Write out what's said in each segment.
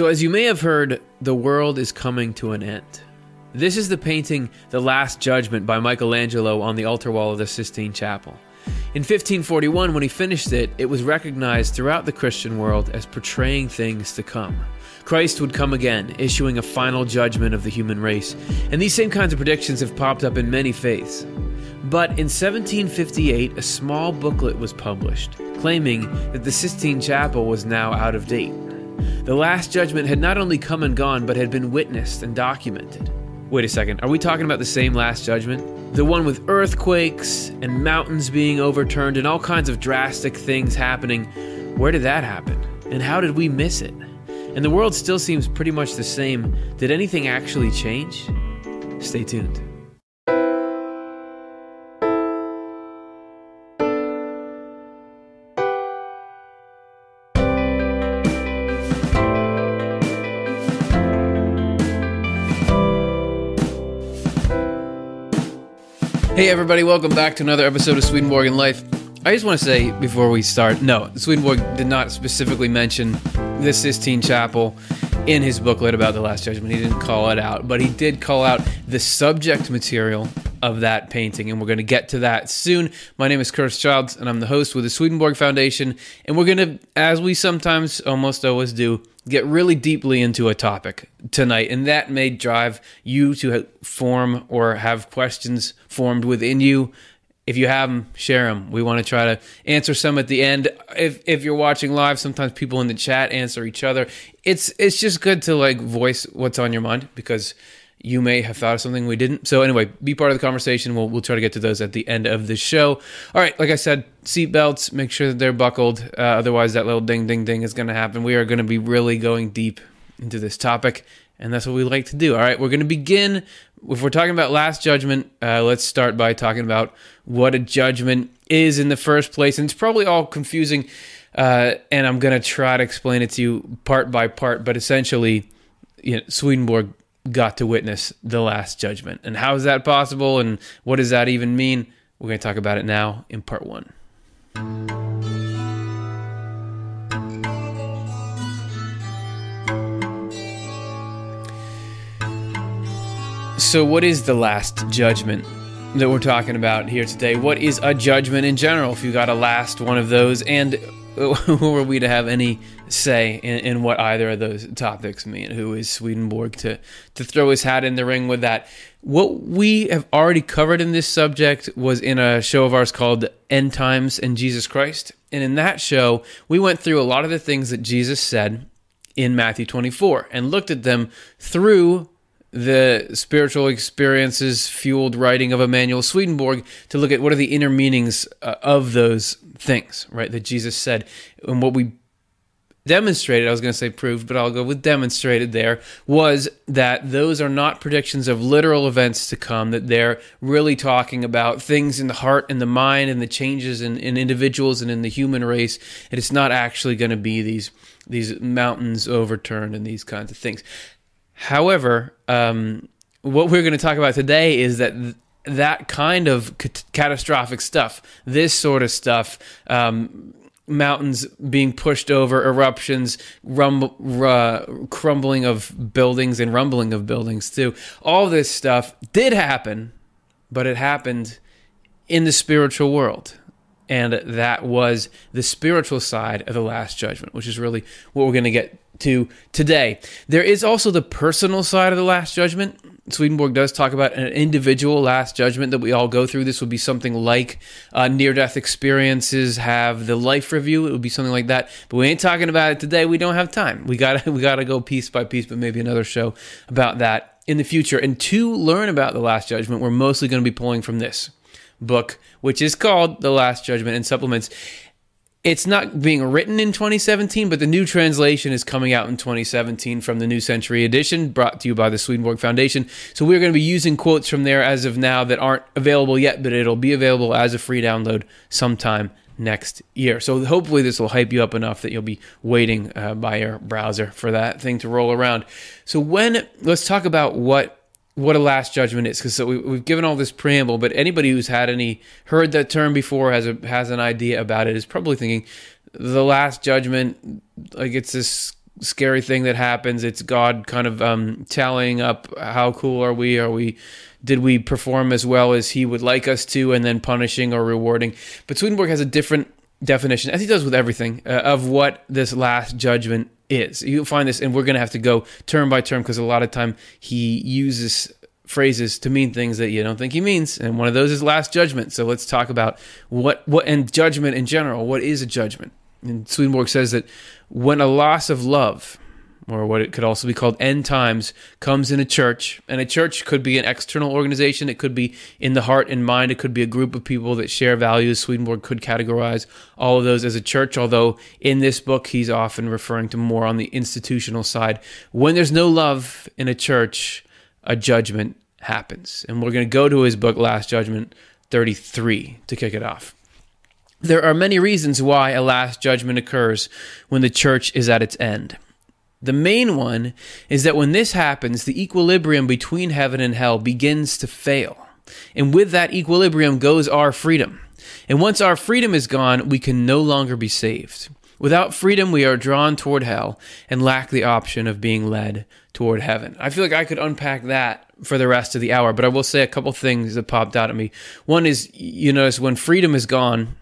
So, as you may have heard, the world is coming to an end. This is the painting The Last Judgment by Michelangelo on the altar wall of the Sistine Chapel. In 1541, when he finished it, it was recognized throughout the Christian world as portraying things to come. Christ would come again, issuing a final judgment of the human race, and these same kinds of predictions have popped up in many faiths. But in 1758, a small booklet was published, claiming that the Sistine Chapel was now out of date. The Last Judgment had not only come and gone, but had been witnessed and documented. Wait a second, are we talking about the same Last Judgment? The one with earthquakes and mountains being overturned and all kinds of drastic things happening. Where did that happen? And how did we miss it? And the world still seems pretty much the same. Did anything actually change? Stay tuned. Hey, everybody, welcome back to another episode of Swedenborg and Life. I just want to say before we start no, Swedenborg did not specifically mention the Sistine Chapel in his booklet about the Last Judgment. He didn't call it out, but he did call out the subject material of that painting, and we're going to get to that soon. My name is Curtis Childs, and I'm the host with the Swedenborg Foundation, and we're going to, as we sometimes almost always do, get really deeply into a topic tonight, and that may drive you to form or have questions formed within you. If you have them, share them. We want to try to answer some at the end. If if you're watching live, sometimes people in the chat answer each other. It's it's just good to like voice what's on your mind because you may have thought of something we didn't. So anyway, be part of the conversation. We'll we'll try to get to those at the end of the show. All right, like I said, seatbelts. Make sure that they're buckled. Uh, otherwise, that little ding ding ding is going to happen. We are going to be really going deep into this topic, and that's what we like to do. All right, we're going to begin. If we're talking about last judgment, uh, let's start by talking about what a judgment is in the first place. And it's probably all confusing, uh, and I'm going to try to explain it to you part by part. But essentially, you know, Swedenborg got to witness the last judgment. And how is that possible? And what does that even mean? We're going to talk about it now in part one. So, what is the last judgment that we're talking about here today? What is a judgment in general? If you got a last one of those, and uh, who are we to have any say in, in, what either of those topics mean? Who is Swedenborg to to throw his hat in the ring with that? What we have already covered in this subject was in a show of ours called End Times and Jesus Christ, and in that show we went through a lot of the things that Jesus said in Matthew 24 and looked at them through the spiritual experiences fueled writing of Emanuel Swedenborg to look at what are the inner meanings uh, of those things, right, that Jesus said. And what we demonstrated, I was going to say proved, but I'll go with demonstrated there, was that those are not predictions of literal events to come, that they're really talking about things in the heart and the mind and the changes in, in individuals and in the human race. And it's not actually going to be these these mountains overturned and these kinds of things. However, um, what we're going to talk about today is that th- that kind of catastrophic stuff, this sort of stuff, um, mountains being pushed over, eruptions, uh, crumbling of buildings, and rumbling of buildings too. All this stuff did happen, but it happened in the spiritual world. And that was the spiritual side of the Last Judgment, which is really what we're going to get to today. There is also the personal side of the Last Judgment. Swedenborg does talk about an individual Last Judgment that we all go through. This would be something like uh, near death experiences have the life review. It would be something like that. But we ain't talking about it today. We don't have time. We got we got to go piece by piece, but maybe another show about that in the future. And to learn about the Last Judgment, we're mostly going to be pulling from this book, which is called The Last Judgment and Supplements it's not being written in 2017, but the new translation is coming out in 2017 from the New Century Edition, brought to you by the Swedenborg Foundation. So we're going to be using quotes from there as of now that aren't available yet, but it'll be available as a free download sometime next year. So hopefully this will hype you up enough that you'll be waiting uh, by your browser for that thing to roll around. So when let's talk about what what a last judgment is because so we, we've given all this preamble but anybody who's had any heard that term before has a has an idea about it is probably thinking the last judgment like it's this scary thing that happens. It's God kind of um, tallying up how cool are we? Are we did we perform as well as He would like us to, and then punishing or rewarding? But Swedenborg has a different definition, as he does with everything, uh, of what this last judgment is. You'll find this, and we're going to have to go term by term because a lot of time he uses phrases to mean things that you don't think he means, and one of those is last judgment. So let's talk about what what and judgment in general. What is a judgment? And Swedenborg says that when a loss of love, or what it could also be called end times, comes in a church, and a church could be an external organization, it could be in the heart and mind, it could be a group of people that share values. Swedenborg could categorize all of those as a church, although in this book he's often referring to more on the institutional side. When there's no love in a church, a judgment happens. And we're going to go to his book, Last Judgment 33, to kick it off. There are many reasons why a last judgment occurs when the church is at its end. The main one is that when this happens, the equilibrium between heaven and hell begins to fail. And with that equilibrium goes our freedom. And once our freedom is gone, we can no longer be saved. Without freedom, we are drawn toward hell and lack the option of being led toward heaven. I feel like I could unpack that for the rest of the hour, but I will say a couple things that popped out at me. One is, you notice when freedom is gone,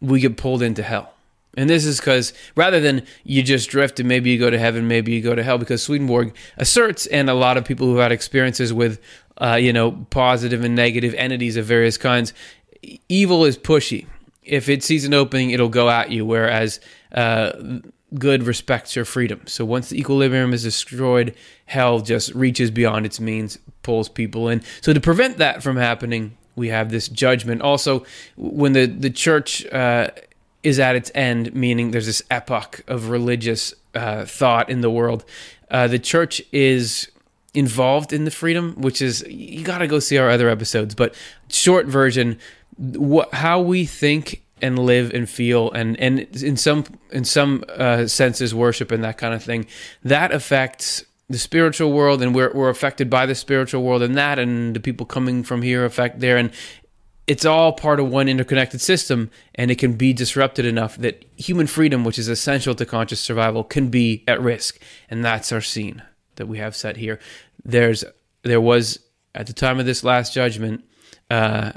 we get pulled into hell. And this is because rather than you just drift and maybe you go to heaven, maybe you go to hell, because Swedenborg asserts, and a lot of people who had experiences with, uh, you know, positive and negative entities of various kinds, evil is pushy. If it sees an opening, it'll go at you, whereas uh, good respects your freedom. So once the equilibrium is destroyed, hell just reaches beyond its means, pulls people in. So to prevent that from happening, we have this judgment. Also, when the the church uh, is at its end, meaning there's this epoch of religious uh, thought in the world, uh, the church is involved in the freedom, which is you got to go see our other episodes. But short version, how we think and live and feel and and in some in some uh, senses worship and that kind of thing that affects the spiritual world and we're, we're affected by the spiritual world and that and the people coming from here affect there and it's all part of one interconnected system and it can be disrupted enough that human freedom which is essential to conscious survival can be at risk and that's our scene that we have set here there's there was at the time of this last judgment uh,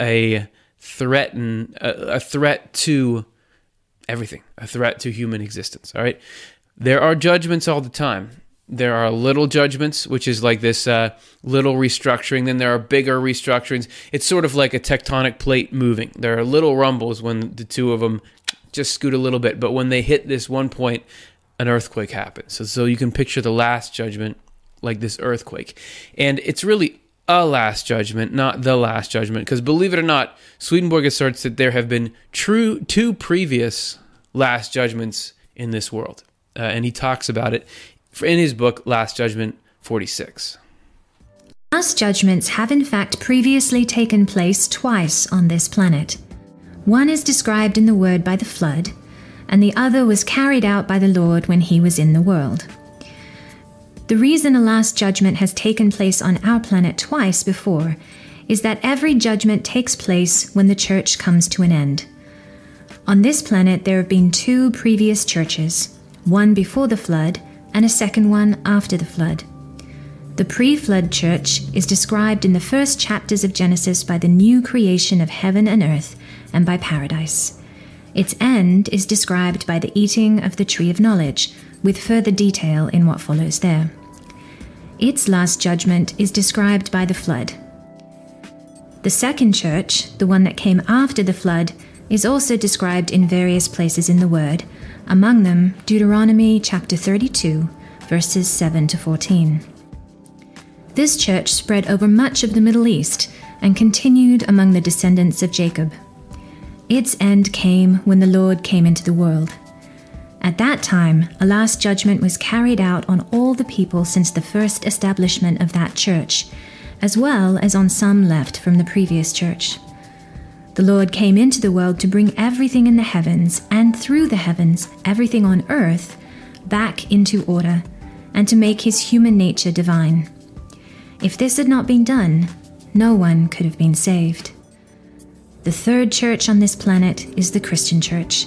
a threaten a, a threat to everything, a threat to human existence. All right, there are judgments all the time. There are little judgments, which is like this uh, little restructuring. Then there are bigger restructurings. It's sort of like a tectonic plate moving. There are little rumbles when the two of them just scoot a little bit, but when they hit this one point, an earthquake happens. So, so you can picture the last judgment like this earthquake, and it's really a last judgment, not the last judgment. Because believe it or not, Swedenborg asserts that there have been true two previous last judgments in this world, uh, and he talks about it in his book Last Judgment 46. Last judgments have in fact previously taken place twice on this planet. One is described in the Word by the flood, and the other was carried out by the Lord when he was in the world. The reason a last judgment has taken place on our planet twice before is that every judgment takes place when the church comes to an end. On this planet, there have been two previous churches, one before the flood and a second one after the flood. The pre flood church is described in the first chapters of Genesis by the new creation of heaven and earth and by paradise. Its end is described by the eating of the tree of knowledge, with further detail in what follows there. Its last judgment is described by the flood. The second church, the one that came after the flood, is also described in various places in the Word, among them Deuteronomy chapter 32, verses 7 to 14. This church spread over much of the Middle East and continued among the descendants of Jacob. Its end came when the Lord came into the world. At that time, a last judgment was carried out on all the people since the first establishment of that church, as well as on some left from the previous church. The Lord came into the world to bring everything in the heavens and through the heavens, everything on earth, back into order, and to make his human nature divine. If this had not been done, no one could have been saved. The third church on this planet is the Christian church.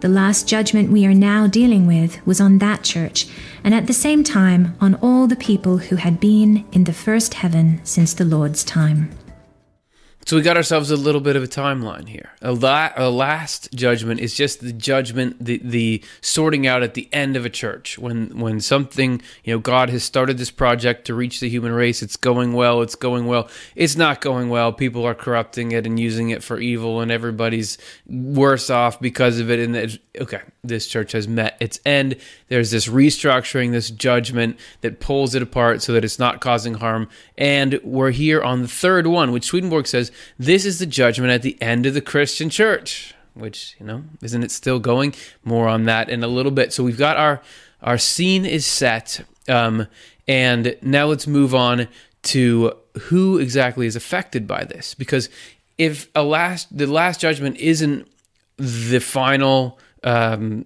The last judgment we are now dealing with was on that church, and at the same time on all the people who had been in the first heaven since the Lord's time. So we got ourselves a little bit of a timeline here. A, la- a, last judgment is just the judgment, the the sorting out at the end of a church when when something you know God has started this project to reach the human race. It's going well. It's going well. It's not going well. People are corrupting it and using it for evil, and everybody's worse off because of it. And okay, this church has met its end. There's this restructuring, this judgment that pulls it apart so that it's not causing harm. And we're here on the third one, which Swedenborg says this is the judgment at the end of the Christian church. Which you know, isn't it still going? More on that in a little bit. So we've got our our scene is set, um, and now let's move on to who exactly is affected by this. Because if a last the last judgment isn't the final um,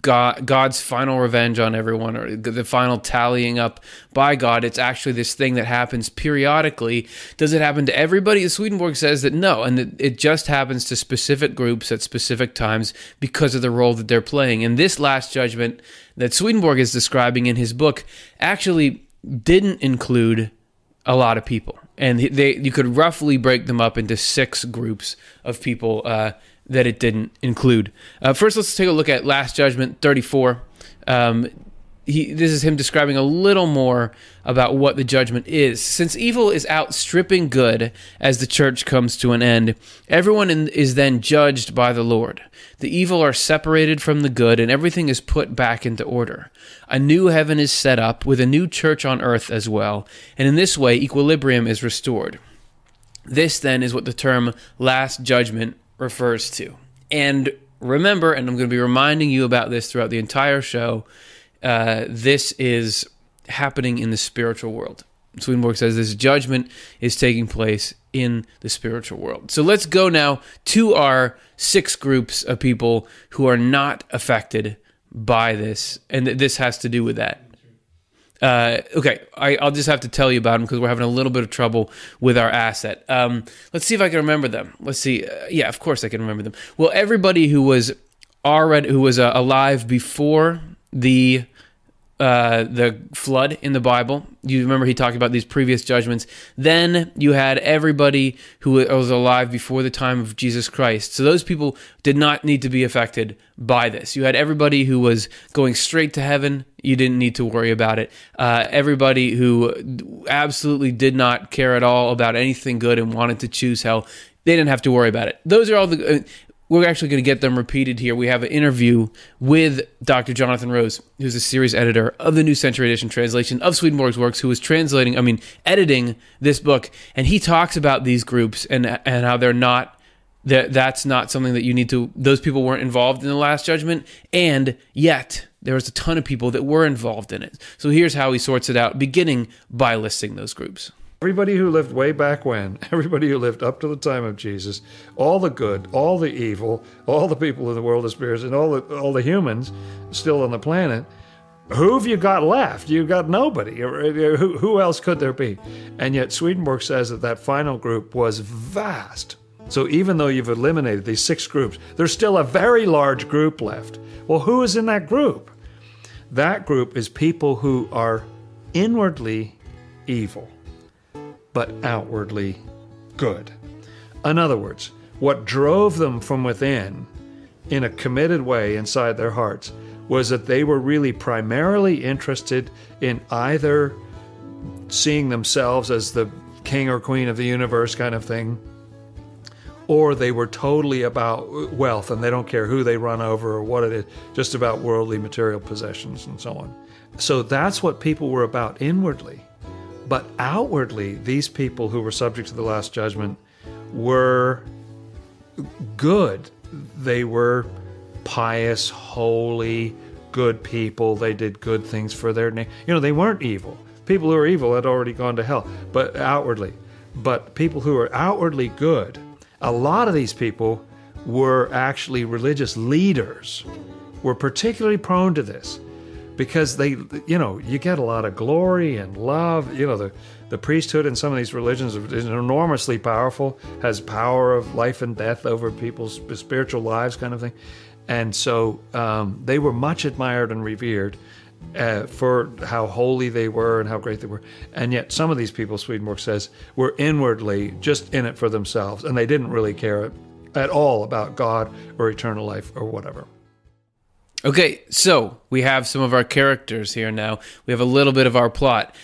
God, God's final revenge on everyone, or the final tallying up by God. It's actually this thing that happens periodically. Does it happen to everybody? Swedenborg says that no, and that it just happens to specific groups at specific times because of the role that they're playing. And this last judgment that Swedenborg is describing in his book actually didn't include a lot of people, and they you could roughly break them up into six groups of people. Uh, that it didn't include. Uh, first, let's take a look at Last Judgment 34. Um, he, this is him describing a little more about what the judgment is. Since evil is outstripping good as the church comes to an end, everyone in, is then judged by the Lord. The evil are separated from the good, and everything is put back into order. A new heaven is set up with a new church on earth as well, and in this way, equilibrium is restored. This then is what the term last judgment refers to. And remember, and I'm going to be reminding you about this throughout the entire show, uh, this is happening in the spiritual world. Swedenborg says this judgment is taking place in the spiritual world. So let's go now to our six groups of people who are not affected by this, and this has to do with that. Uh, okay, I, will just have to tell you about them because we're having a little bit of trouble with our asset. Um, let's see if I can remember them. Let's see. Uh, yeah, of course I can remember them. Well, everybody who was already who was uh, alive before the uh, the flood in the Bible. You remember he talked about these previous judgments. Then you had everybody who was alive before the time of Jesus Christ. So those people did not need to be affected by this. You had everybody who was going straight to heaven. You didn't need to worry about it. Uh, everybody who absolutely did not care at all about anything good and wanted to choose hell they didn't have to worry about it. Those are all the. We're actually going to get them repeated here. We have an interview with Dr. Jonathan Rose, who's a series editor of the New Century Edition translation of Swedenborg's works, who is translating, I mean, editing this book, and he talks about these groups and and how they're not that that's not something that you need to. Those people weren't involved in the Last Judgment, and yet there was a ton of people that were involved in it. So here's how he sorts it out, beginning by listing those groups. Everybody who lived way back when, everybody who lived up to the time of Jesus, all the good, all the evil, all the people in the world of spirits, and all the all the humans still on the planet, who have you got left? You've got nobody. Who, who else could there be? And yet Swedenborg says that that final group was vast. So even though you've eliminated these six groups, there's still a very large group left. Well, who is in that group? That group is people who are inwardly evil but outwardly good. In other words, what drove them from within in a committed way inside their hearts was that they were really primarily interested in either seeing themselves as the king or queen of the universe kind of thing, or they were totally about wealth and they don't care who they run over or what it is, just about worldly material possessions and so on. So that's what people were about inwardly. But outwardly, these people who were subject to the Last Judgment were good. They were pious, holy, good people. They did good things for their name. You know, they weren't evil. People who were evil had already gone to hell, but outwardly. But people who were outwardly good, a lot of these people were actually religious leaders, were particularly prone to this because they, you know, you get a lot of glory and love. You know, the the priesthood in some of these religions is enormously powerful, has power of life and death over people's spiritual lives, kind of thing. And so um, they were much admired and revered uh, for how holy they were and how great they were. And yet, some of these people, Swedenborg says, were inwardly just in it for themselves, and they didn't really care at all about God or eternal life or whatever. Okay, so we have some of our characters here now. We have a little bit of our plot.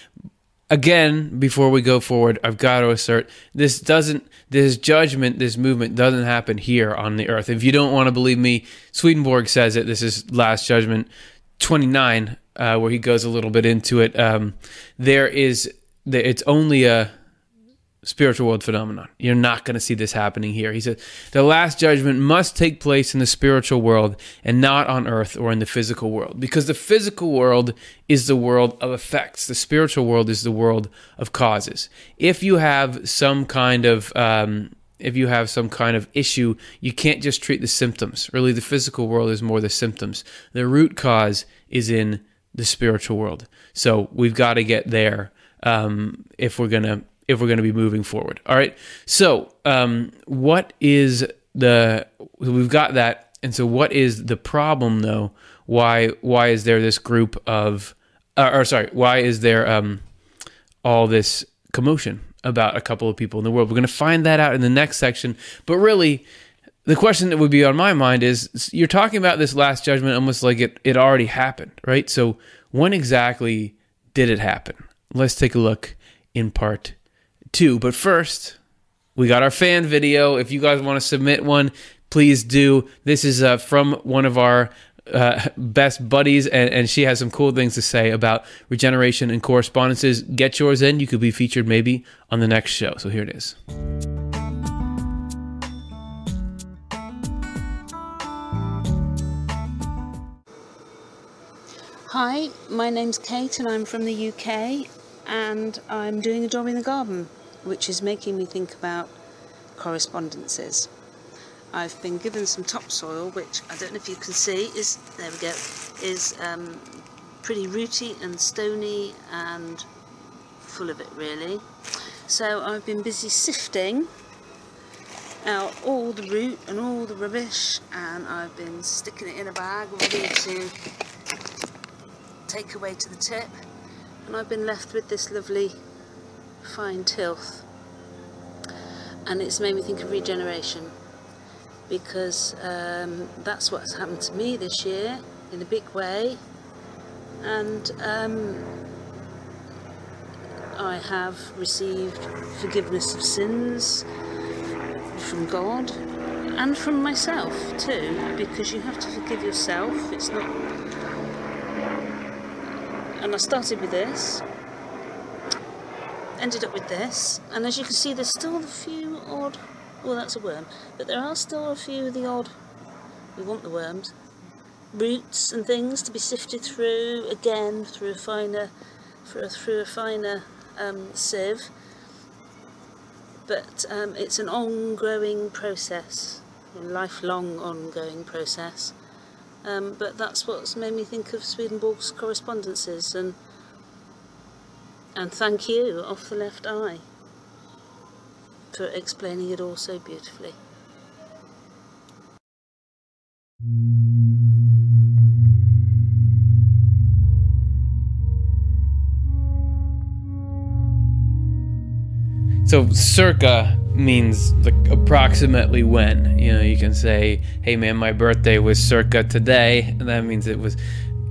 Again, before we go forward, I've got to assert this doesn't, this judgment, this movement doesn't happen here on the earth. If you don't want to believe me, Swedenborg says it. This is Last Judgment 29, uh, where he goes a little bit into it. Um, there is, it's only a, spiritual world phenomenon. You're not going to see this happening here. He said, the last judgment must take place in the spiritual world and not on earth or in the physical world because the physical world is the world of effects. The spiritual world is the world of causes. If you have some kind of, um, if you have some kind of issue, you can't just treat the symptoms. Really, the physical world is more the symptoms. The root cause is in the spiritual world. So we've got to get there um, if we're going to if we're going to be moving forward. All right. So, um, what is the? We've got that, and so what is the problem though? Why why is there this group of, uh, or sorry, why is there um, all this commotion about a couple of people in the world? We're going to find that out in the next section. But really, the question that would be on my mind is: you're talking about this last judgment almost like it it already happened, right? So when exactly did it happen? Let's take a look in part two. But first, we got our fan video. If you guys want to submit one, please do. This is uh, from one of our uh, best buddies, and, and she has some cool things to say about regeneration and correspondences. Get yours in. You could be featured maybe on the next show. So here it is. Hi, my name's Kate and I'm from the UK and I'm doing a job in the garden which is making me think about correspondences. I've been given some topsoil, which I don't know if you can see, is there we go, is um, pretty rooty and stony and full of it really. So I've been busy sifting out all the root and all the rubbish and I've been sticking it in a bag ready to take away to the tip and I've been left with this lovely fine tilth. And it's made me think of regeneration. Because um, that's what's happened to me this year in a big way. And um, I have received forgiveness of sins from God and from myself too. Because you have to forgive yourself. It's not and I started with this ended up with this. And as you can see there's still a few odd well that's a worm. But there are still a few of the odd we want the worms roots and things to be sifted through again through a finer through a finer um, sieve. But um, it's an ongoing process a lifelong ongoing process. Um, but that's what's made me think of Swedenborg's correspondences and and thank you, Off the Left Eye, for explaining it all so beautifully. So circa means like approximately when. You know, you can say, "Hey man, my birthday was circa today," and that means it was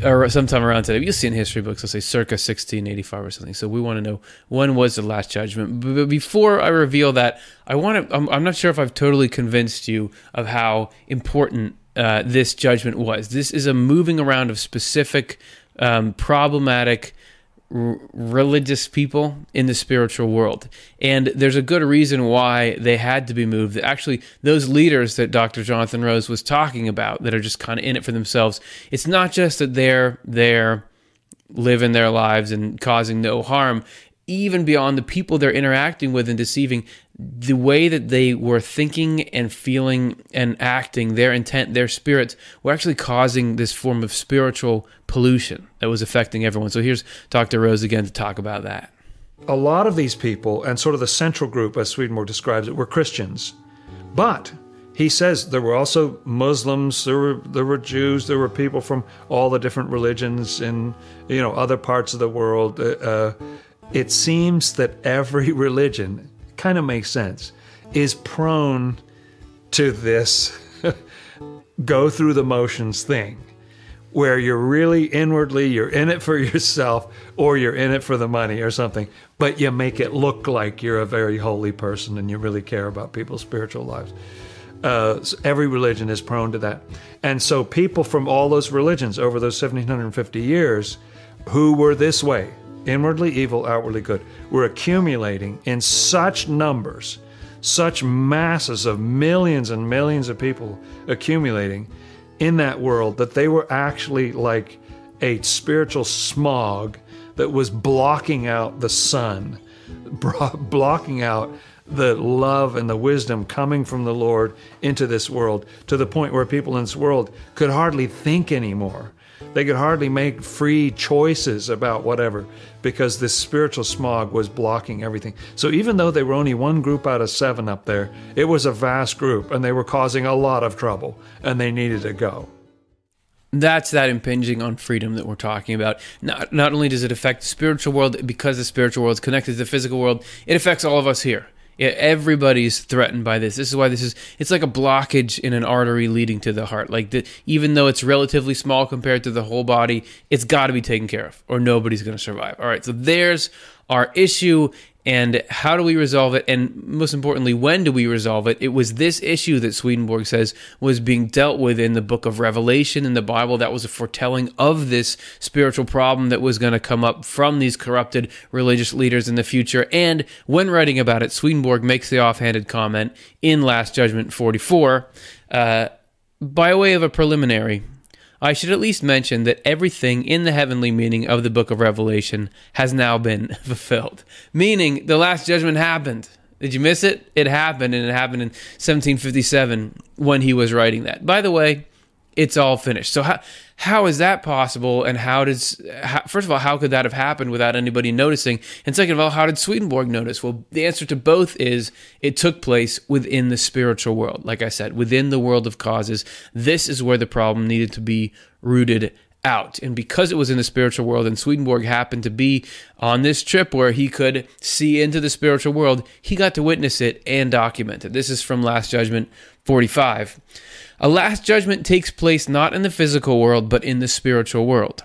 or sometime around today. You'll see in history books, they'll say circa 1685 or something. So we want to know when was the last judgment. But before I reveal that, I want to. I'm, I'm not sure if I've totally convinced you of how important uh, this judgment was. This is a moving around of specific, um, problematic r- religious people in the spiritual world. And there's a good reason why they had to be moved. Actually, those leaders that Dr. Jonathan Rose was talking about that are just kind of in it for themselves, it's not just that they're there living their lives and causing no harm even beyond the people they're interacting with and deceiving, the way that they were thinking and feeling and acting, their intent, their spirits, were actually causing this form of spiritual pollution that was affecting everyone. So here's Dr. Rose again to talk about that. A lot of these people, and sort of the central group, as Swedenborg describes it, were Christians. But he says there were also Muslims, there were there were Jews, there were people from all the different religions in you know other parts of the world. Uh, uh it seems that every religion kind of makes sense is prone to this go through the motions thing where you're really inwardly you're in it for yourself or you're in it for the money or something but you make it look like you're a very holy person and you really care about people's spiritual lives uh, every religion is prone to that. And so people from all those religions over those 1750 years who were this way, inwardly evil, outwardly good, were accumulating in such numbers, such masses of millions and millions of people accumulating in that world that they were actually like a spiritual smog that was blocking out the sun, blocking out the love and the wisdom coming from the Lord into this world to the point where people in this world could hardly think anymore. They could hardly make free choices about whatever because this spiritual smog was blocking everything. So even though they were only one group out of seven up there, it was a vast group and they were causing a lot of trouble and they needed to go that's that impinging on freedom that we're talking about. Not, not only does it affect the spiritual world, because the spiritual world is connected to the physical world, it affects all of us here. Yeah, everybody's threatened by this. This is why this is it's like a blockage in an artery leading to the heart. Like the, even though it's relatively small compared to the whole body, it's got to be taken care of or nobody's going to survive. All right, so there's our issue and how do we resolve it? And most importantly, when do we resolve it? It was this issue that Swedenborg says was being dealt with in the book of Revelation in the Bible. That was a foretelling of this spiritual problem that was going to come up from these corrupted religious leaders in the future. And when writing about it, Swedenborg makes the offhanded comment in Last Judgment 44 uh, by way of a preliminary I should at least mention that everything in the heavenly meaning of the book of Revelation has now been fulfilled. Meaning, the last judgment happened. Did you miss it? It happened, and it happened in 1757 when he was writing that. By the way, it's all finished. So how how is that possible? And how does how, first of all, how could that have happened without anybody noticing? And second of all, how did Swedenborg notice? Well, the answer to both is it took place within the spiritual world. Like I said, within the world of causes. This is where the problem needed to be rooted out. And because it was in the spiritual world, and Swedenborg happened to be on this trip where he could see into the spiritual world, he got to witness it and document it. This is from Last Judgment 45. A last judgment takes place not in the physical world, but in the spiritual world,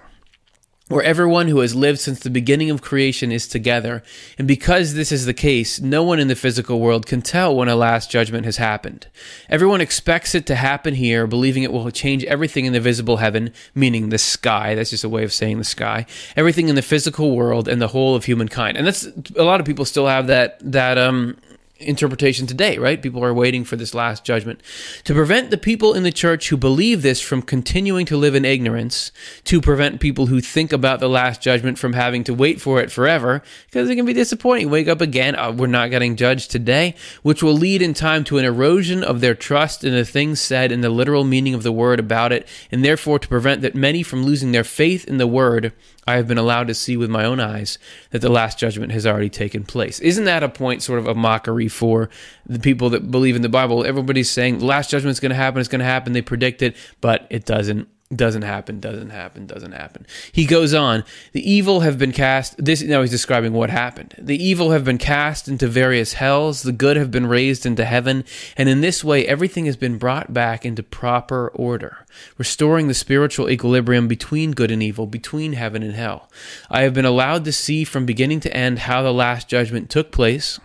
where everyone who has lived since the beginning of creation is together. And because this is the case, no one in the physical world can tell when a last judgment has happened. Everyone expects it to happen here, believing it will change everything in the visible heaven, meaning the sky. That's just a way of saying the sky. Everything in the physical world and the whole of humankind. And that's a lot of people still have that that um interpretation today, right? People are waiting for this last judgment. To prevent the people in the church who believe this from continuing to live in ignorance, to prevent people who think about the last judgment from having to wait for it forever, because it can be disappointing. Wake up again, oh, we're not getting judged today, which will lead in time to an erosion of their trust in the things said in the literal meaning of the word about it, and therefore to prevent that many from losing their faith in the word I have been allowed to see with my own eyes that the last judgment has already taken place. Isn't that a point, sort of a mockery for the people that believe in the Bible? Everybody's saying the last judgment is going to happen, it's going to happen. They predict it, but it doesn't doesn't happen, doesn't happen, doesn't happen. He goes on, the evil have been cast, this now he's describing what happened. The evil have been cast into various hells, the good have been raised into heaven, and in this way everything has been brought back into proper order, restoring the spiritual equilibrium between good and evil, between heaven and hell. I have been allowed to see from beginning to end how the last judgment took place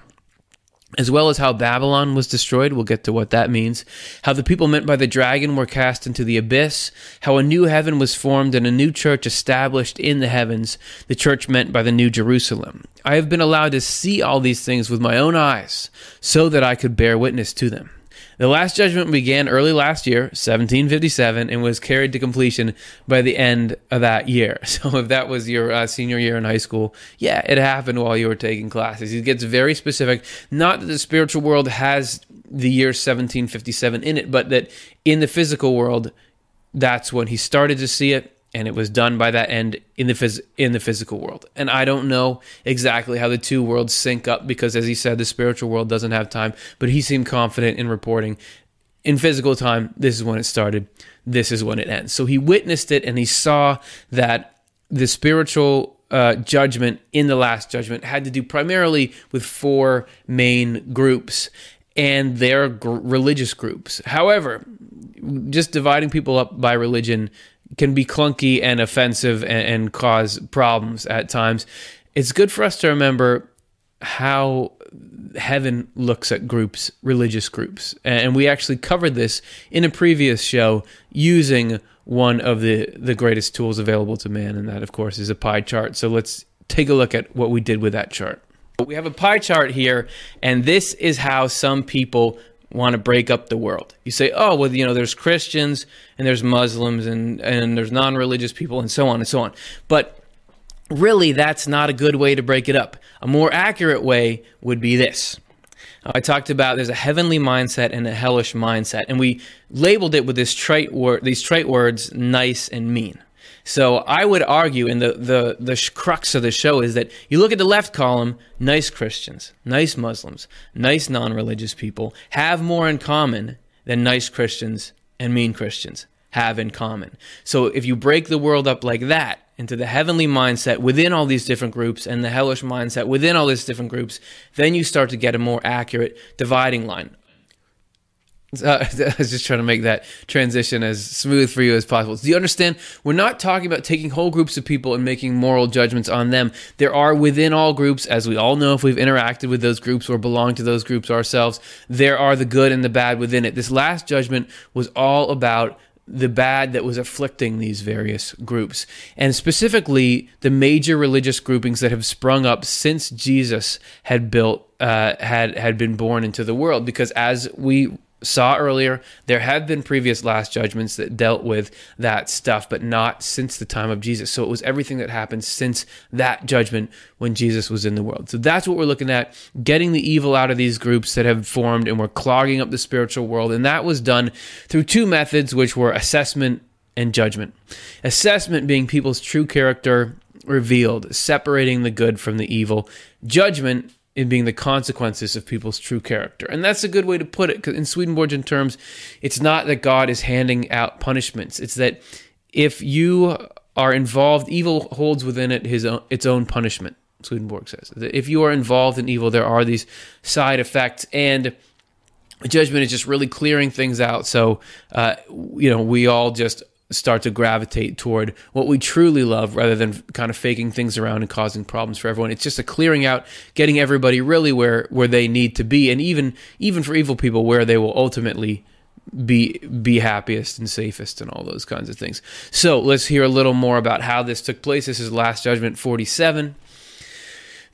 as well as how Babylon was destroyed. We'll get to what that means. How the people meant by the dragon were cast into the abyss. How a new heaven was formed and a new church established in the heavens, the church meant by the New Jerusalem. I have been allowed to see all these things with my own eyes so that I could bear witness to them. The Last Judgment began early last year, 1757, and was carried to completion by the end of that year. So, if that was your uh, senior year in high school, yeah, it happened while you were taking classes. He gets very specific. Not that the spiritual world has the year 1757 in it, but that in the physical world, that's when he started to see it and it was done by that end in the phys- in the physical world. And I don't know exactly how the two worlds sync up because, as he said, the spiritual world doesn't have time. But he seemed confident in reporting in physical time. This is when it started. This is when it ends. So he witnessed it and he saw that the spiritual uh, judgment in the last judgment had to do primarily with four main groups and their gr- religious groups. However, just dividing people up by religion can be clunky and offensive and, and cause problems at times. It's good for us to remember how heaven looks at groups, religious groups. And we actually covered this in a previous show using one of the, the greatest tools available to man, and that, of course, is a pie chart. So let's take a look at what we did with that chart. We have a pie chart here, and this is how some people want to break up the world. You say, oh, well, you know, there's Christians and there's Muslims and, and there's non religious people and so on and so on. But really, that's not a good way to break it up. A more accurate way would be this. I talked about there's a heavenly mindset and a hellish mindset, and we labeled it with this trite word, these trite words, nice and mean. So I would argue, and the, the, the crux of the show is that you look at the left column, nice Christians, nice Muslims, nice non religious people have more in common than nice Christians and mean Christians have in common. So if you break the world up like that, into the heavenly mindset within all these different groups and the hellish mindset within all these different groups, then you start to get a more accurate dividing line. Uh, I was just trying to make that transition as smooth for you as possible. Do you understand? We're not talking about taking whole groups of people and making moral judgments on them. There are within all groups, as we all know if we've interacted with those groups or belong to those groups ourselves, there are the good and the bad within it. This last judgment was all about the bad that was afflicting these various groups, and specifically the major religious groupings that have sprung up since Jesus had built uh, had had been born into the world. Because as we saw earlier, there have been previous last judgments that dealt with that stuff, but not since the time of Jesus. So it was everything that happened since that judgment when Jesus was in the world. So that's what we're looking at getting the evil out of these groups that have formed and we're clogging up the spiritual world. And that was done through two methods, which were assessment and judgment. Assessment being people's true character revealed, separating the good from the evil. Judgment in being the consequences of people's true character. And that's a good way to put it, because in Swedenborgian terms, it's not that God is handing out punishments. It's that if you are involved, evil holds within it his own, its own punishment, Swedenborg says. That if you are involved in evil, there are these side effects, and judgment is just really clearing things out. So, uh, you know, we all just start to gravitate toward what we truly love rather than kind of faking things around and causing problems for everyone. It's just a clearing out, getting everybody really where where they need to be and even even for evil people where they will ultimately be be happiest and safest and all those kinds of things. So, let's hear a little more about how this took place. This is Last Judgment 47.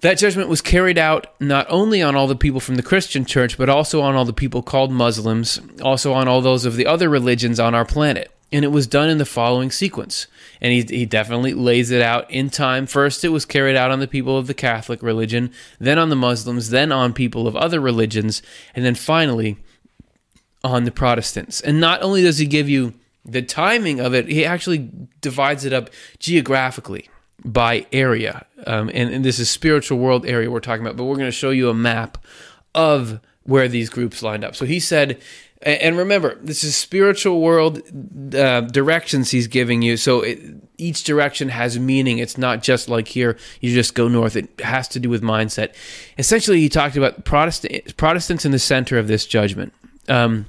That judgment was carried out not only on all the people from the Christian church, but also on all the people called Muslims, also on all those of the other religions on our planet. And it was done in the following sequence. And he, he definitely lays it out in time. First, it was carried out on the people of the Catholic religion, then on the Muslims, then on people of other religions, and then finally on the Protestants. And not only does he give you the timing of it, he actually divides it up geographically by area. Um, and, and this is spiritual world area we're talking about, but we're going to show you a map of where these groups lined up. So he said and remember, this is spiritual world uh, directions he's giving you. So it, each direction has meaning. It's not just like here, you just go north. It has to do with mindset. Essentially, he talked about Protestant, Protestants in the center of this judgment. Um,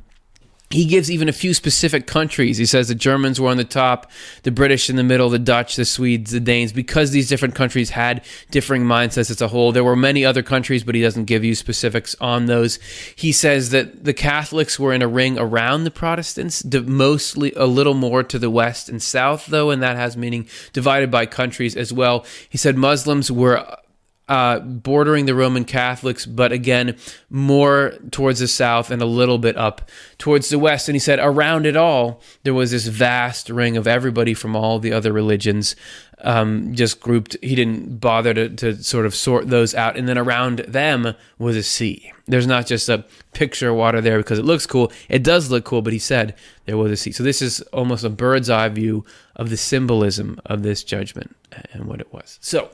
he gives even a few specific countries. He says the Germans were on the top, the British in the middle, the Dutch, the Swedes, the Danes, because these different countries had differing mindsets as a whole. There were many other countries, but he doesn't give you specifics on those. He says that the Catholics were in a ring around the Protestants, mostly a little more to the west and south, though, and that has meaning divided by countries as well. He said Muslims were uh, bordering the Roman Catholics, but again, more towards the south and a little bit up towards the west. And he said, around it all, there was this vast ring of everybody from all the other religions um, just grouped. He didn't bother to, to sort of sort those out. And then around them was a sea. There's not just a picture of water there because it looks cool. It does look cool, but he said there was a sea. So this is almost a bird's eye view of the symbolism of this judgment and what it was. So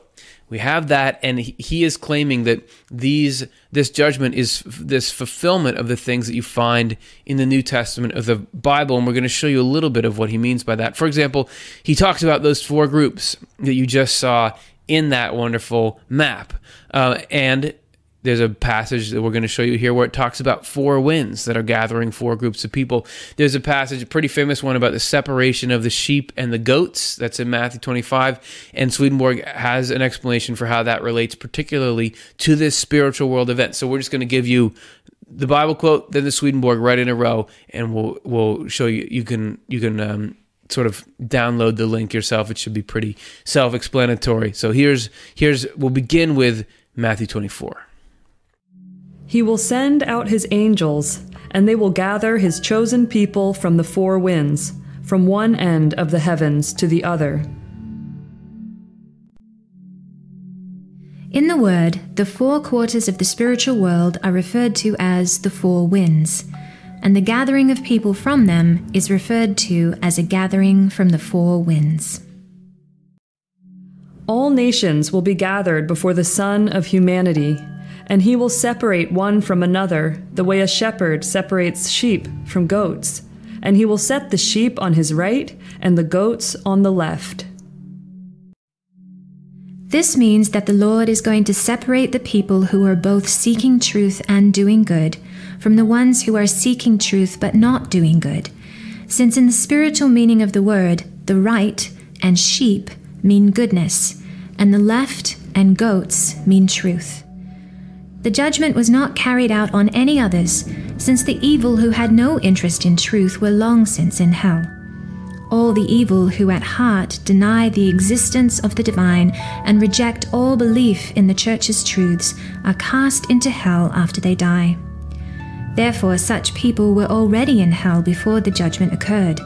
we have that, and he is claiming that these this judgment is this fulfillment of the things that you find in the New Testament of the Bible, and we're going to show you a little bit of what he means by that. For example, he talks about those four groups that you just saw in that wonderful map, uh, and there's a passage that we're going to show you here where it talks about four winds that are gathering four groups of people. There's a passage, a pretty famous one about the separation of the sheep and the goats. That's in Matthew 25. And Swedenborg has an explanation for how that relates particularly to this spiritual world event. So we're just going to give you the Bible quote, then the Swedenborg right in a row, and we'll we'll show you. You can you can um, sort of download the link yourself. It should be pretty self-explanatory. So here's here's we'll begin with Matthew 24. He will send out his angels, and they will gather his chosen people from the four winds, from one end of the heavens to the other. In the Word, the four quarters of the spiritual world are referred to as the four winds, and the gathering of people from them is referred to as a gathering from the four winds. All nations will be gathered before the Son of Humanity and he will separate one from another, the way a shepherd separates sheep from goats. And he will set the sheep on his right and the goats on the left. This means that the Lord is going to separate the people who are both seeking truth and doing good from the ones who are seeking truth but not doing good. Since, in the spiritual meaning of the word, the right and sheep mean goodness, and the left and goats mean truth. The judgment was not carried out on any others, since the evil who had no interest in truth were long since in hell. All the evil who at heart deny the existence of the divine and reject all belief in the Church's truths are cast into hell after they die. Therefore, such people were already in hell before the judgment occurred.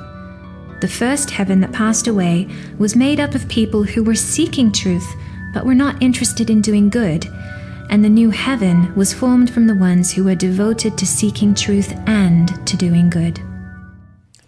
The first heaven that passed away was made up of people who were seeking truth but were not interested in doing good and the new heaven was formed from the ones who were devoted to seeking truth and to doing good.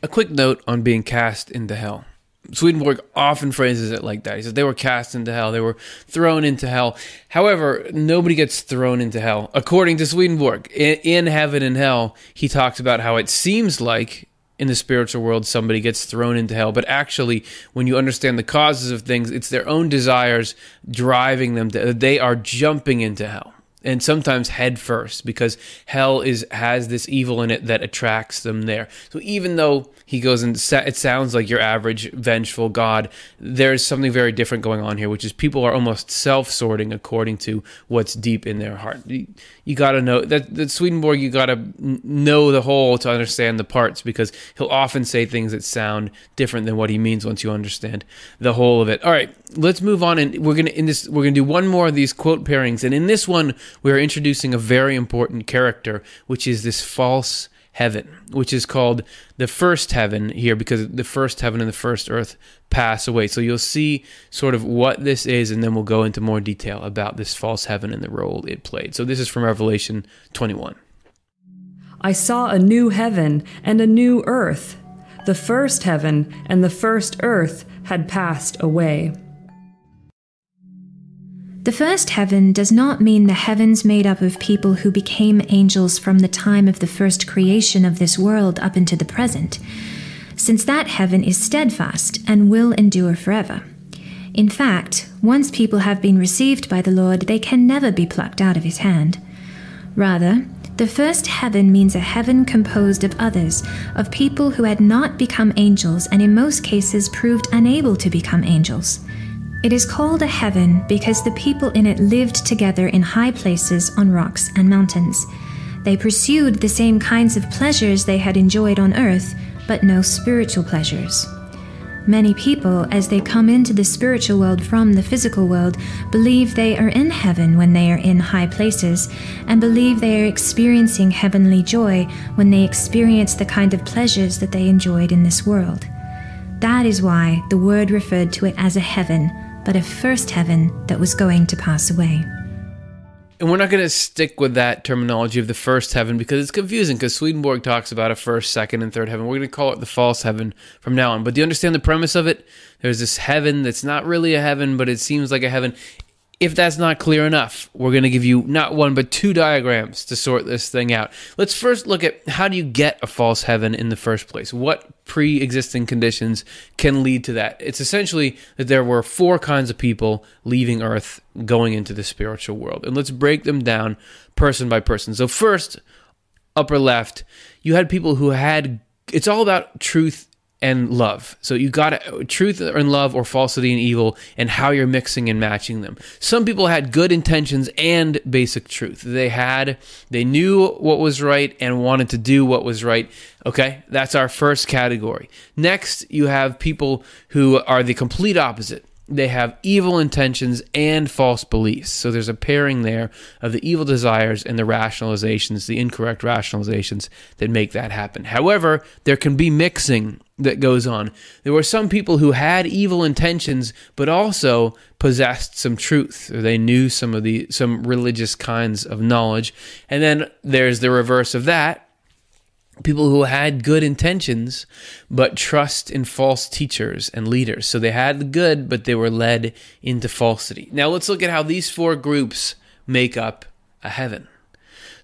A quick note on being cast into hell. Swedenborg often phrases it like that. He says they were cast into hell, they were thrown into hell. However, nobody gets thrown into hell. According to Swedenborg, in, in heaven and hell, he talks about how it seems like in the spiritual world somebody gets thrown into hell. But actually when you understand the causes of things it's their own desires driving them to they are jumping into hell. And sometimes head first because hell is has this evil in it that attracts them there. So even though he goes and it sounds like your average vengeful god there's something very different going on here which is people are almost self-sorting according to what's deep in their heart you, got to know that that swedenborg you got to know the whole to understand the parts because he'll often say things that sound different than what he means once you understand the whole of it. All right let's move on and we're gonna in this we're gonna do one more of these quote pairings and in this one we're introducing a very important character which is this false heaven, which is called the first heaven here because the first heaven and the first earth pass away. So you'll see sort of what this is, and then we'll go into more detail about this false heaven and the role it played. So this is from Revelation 21. I saw a new heaven and a new earth. The first heaven and the first earth had passed away the first heaven does not mean the heavens made up of people who became angels from the time of the first creation of this world up into the present, since that heaven is steadfast and will endure forever. In fact, once people have been received by the Lord, they can never be plucked out of his hand. Rather, the first heaven means a heaven composed of others, of people who had not become angels and in most cases proved unable to become angels. It is called a heaven because the people in it lived together in high places on rocks and mountains. They pursued the same kinds of pleasures they had enjoyed on earth, but no spiritual pleasures. Many people, as they come into the spiritual world from the physical world, believe they are in heaven when they are in high places, and believe they are experiencing heavenly joy when they experience the kind of pleasures that they enjoyed in this world. That is why the word referred to it as a heaven, but a first heaven that was going to pass away. And we're not going to stick with that terminology of the first heaven because it's confusing because Swedenborg talks about a first, second, and third heaven. We're going to call it the false heaven from now on. But do you understand the premise of it? There's this heaven that's not really a heaven, but it seems like a heaven. If that's not clear enough, we're going to give you not one but two diagrams to sort this thing out. Let's first look at how do you get a false heaven in the first place? What pre existing conditions can lead to that? It's essentially that there were four kinds of people leaving Earth going into the spiritual world. And let's break them down person by person. So, first, upper left, you had people who had it's all about truth and love. So you got truth and love or falsity and evil and how you're mixing and matching them. Some people had good intentions and basic truth. They had they knew what was right and wanted to do what was right. Okay? That's our first category. Next, you have people who are the complete opposite they have evil intentions and false beliefs. So there's a pairing there of the evil desires and the rationalizations, the incorrect rationalizations that make that happen. However, there can be mixing that goes on. There were some people who had evil intentions but also possessed some truth or they knew some of the some religious kinds of knowledge. And then there's the reverse of that people who had good intentions but trust in false teachers and leaders. So they had the good, but they were led into falsity. Now let's look at how these four groups make up a heaven.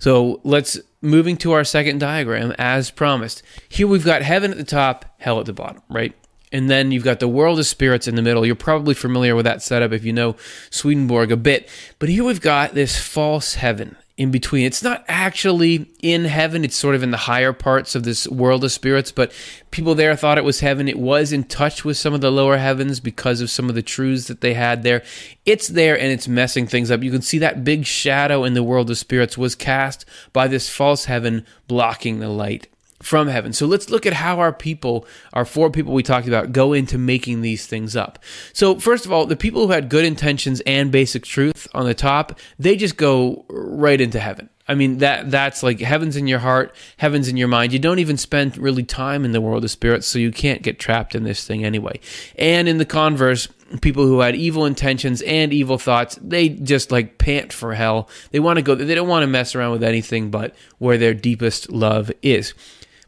So let's moving to our second diagram as promised. Here we've got heaven at the top, hell at the bottom, right? And then you've got the world of spirits in the middle. You're probably familiar with that setup if you know Swedenborg a bit. But here we've got this false heaven in between. It's not actually in heaven, it's sort of in the higher parts of this world of spirits, but people there thought it was heaven. It was in touch with some of the lower heavens because of some of the truths that they had there. It's there and it's messing things up. You can see that big shadow in the world of spirits was cast by this false heaven blocking the light from heaven. So let's look at how our people, our four people we talked about, go into making these things up. So, first of all, the people who had good intentions and basic truth on the top, they just go right into heaven. I mean that that's like heaven's in your heart, heaven's in your mind. You don't even spend really time in the world of spirits, so you can't get trapped in this thing anyway. And in the converse, people who had evil intentions and evil thoughts, they just like pant for hell. They want to go they don't want to mess around with anything but where their deepest love is.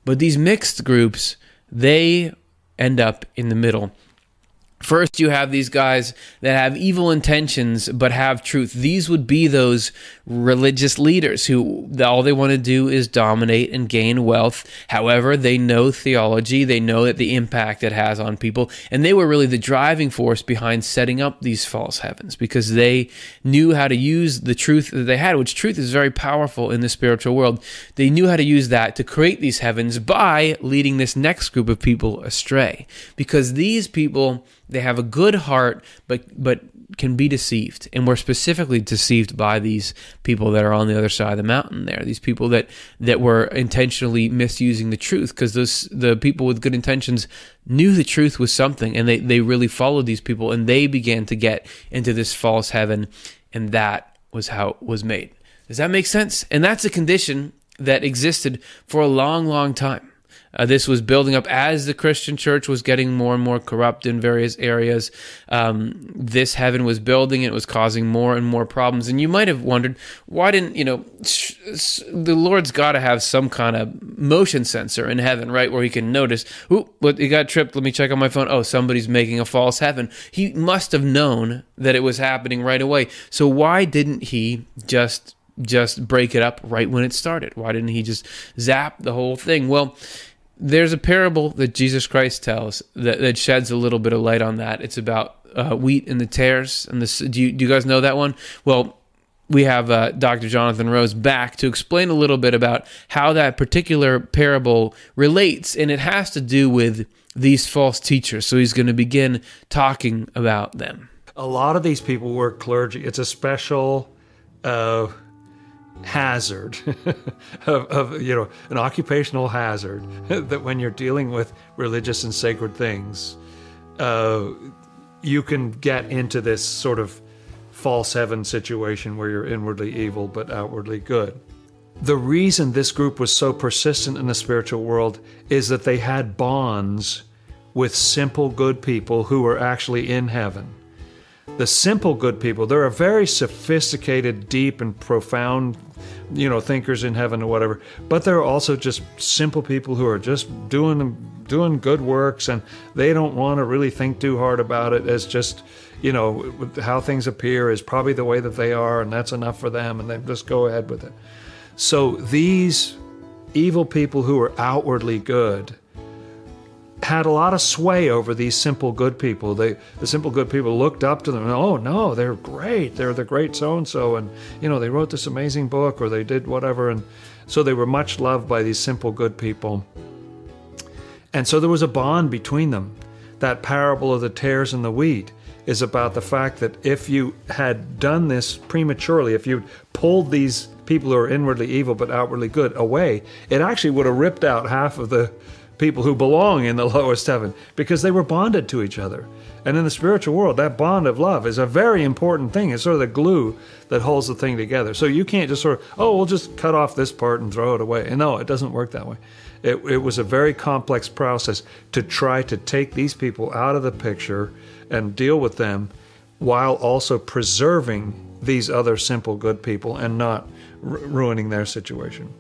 But these mixed groups, they end up in the middle. First, you have these guys that have evil intentions but have truth. These would be those religious leaders who all they want to do is dominate and gain wealth. However, they know theology, they know that the impact it has on people, and they were really the driving force behind setting up these false heavens because they knew how to use the truth that they had, which truth is very powerful in the spiritual world. They knew how to use that to create these heavens by leading this next group of people astray because these people they have a good heart, but but can be deceived, and we're specifically deceived by these people that are on the other side of the mountain. There, these people that that were intentionally misusing the truth, because those the people with good intentions knew the truth was something, and they they really followed these people, and they began to get into this false heaven, and that was how it was made. Does that make sense? And that's a condition that existed for a long, long time. Uh, this was building up as the Christian church was getting more and more corrupt in various areas. Um, this heaven was building, it was causing more and more problems. And you might have wondered, why didn't, you know, sh- sh- the Lord's got to have some kind of motion sensor in heaven, right? Where he can notice, ooh, what, he got tripped. Let me check on my phone. Oh, somebody's making a false heaven. He must have known that it was happening right away. So why didn't he just just break it up right when it started? Why didn't he just zap the whole thing? Well, there's a parable that Jesus Christ tells that, that sheds a little bit of light on that. It's about uh, wheat and the tares. And this, do you, do you guys know that one? Well, we have uh, Dr. Jonathan Rose back to explain a little bit about how that particular parable relates, and it has to do with these false teachers. So he's going to begin talking about them. A lot of these people were clergy. It's a special uh, hazard of, of, you know an occupational hazard that when you're dealing with religious and sacred things uh, you can get into this sort of false heaven situation where you're inwardly evil but outwardly good. The reason this group was so persistent in the spiritual world is that they had bonds with simple good people who were actually in heaven. The simple good people, there are very sophisticated, deep, and profound, you know, thinkers in heaven or whatever. But there are also just simple people who are just doing doing good works, and they don't want to really think too hard about it. As just, you know, how things appear is probably the way that they are, and that's enough for them, and they just go ahead with it. So these evil people who are outwardly good had a lot of sway over these simple good people. They, the simple good people looked up to them. And, oh no, they're great. They're the great so and so, and you know they wrote this amazing book or they did whatever, and so they were much loved by these simple good people. And so there was a bond between them. That parable of the tares and the wheat is about the fact that if you had done this prematurely, if you'd pulled these people who are inwardly evil but outwardly good away, it actually would have ripped out half of the people who belong in the lowest heaven because they were bonded to each other. And in the spiritual world, that bond of love is a very important thing. It's sort of the glue that holds the thing together. So you can't just sort of, oh, we'll just cut off this part and throw it away. And no, it doesn't work that way. It, it was a very complex process to try to take these people out of the picture and deal with them while also preserving these other simple good people and not r- ruining their situation.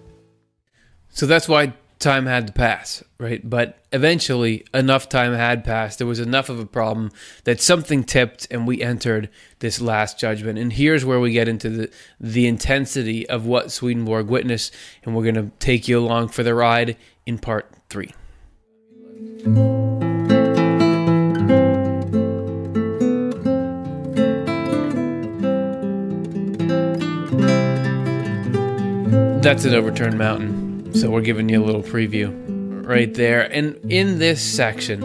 So that's why time had to pass, right? But eventually, enough time had passed. There was enough of a problem that something tipped, and we entered this last judgment. And here's where we get into the the intensity of what Swedenborg witnessed, and we're going to take you along for the ride in part three. That's an overturned mountain. So we're giving you a little preview right there. And in this section,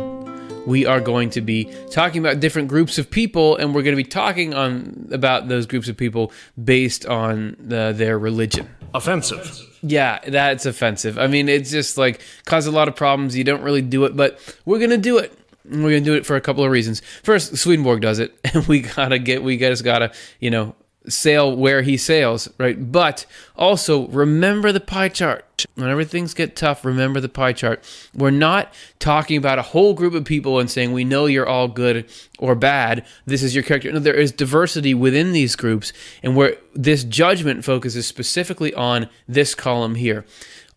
we are going to be talking about different groups of people, and we're going to be talking on about those groups of people based on the, their religion. Offensive. Yeah, that's offensive. I mean, it's just like cause a lot of problems. You don't really do it, but we're gonna do it. We're gonna do it for a couple of reasons. First, Swedenborg does it, and we gotta get, we just gotta, you know, sail where he sails, right? But also remember the pie chart. Whenever things get tough, remember the pie chart. We're not talking about a whole group of people and saying we know you're all good or bad. This is your character. No, there is diversity within these groups, and where this judgment focuses specifically on this column here.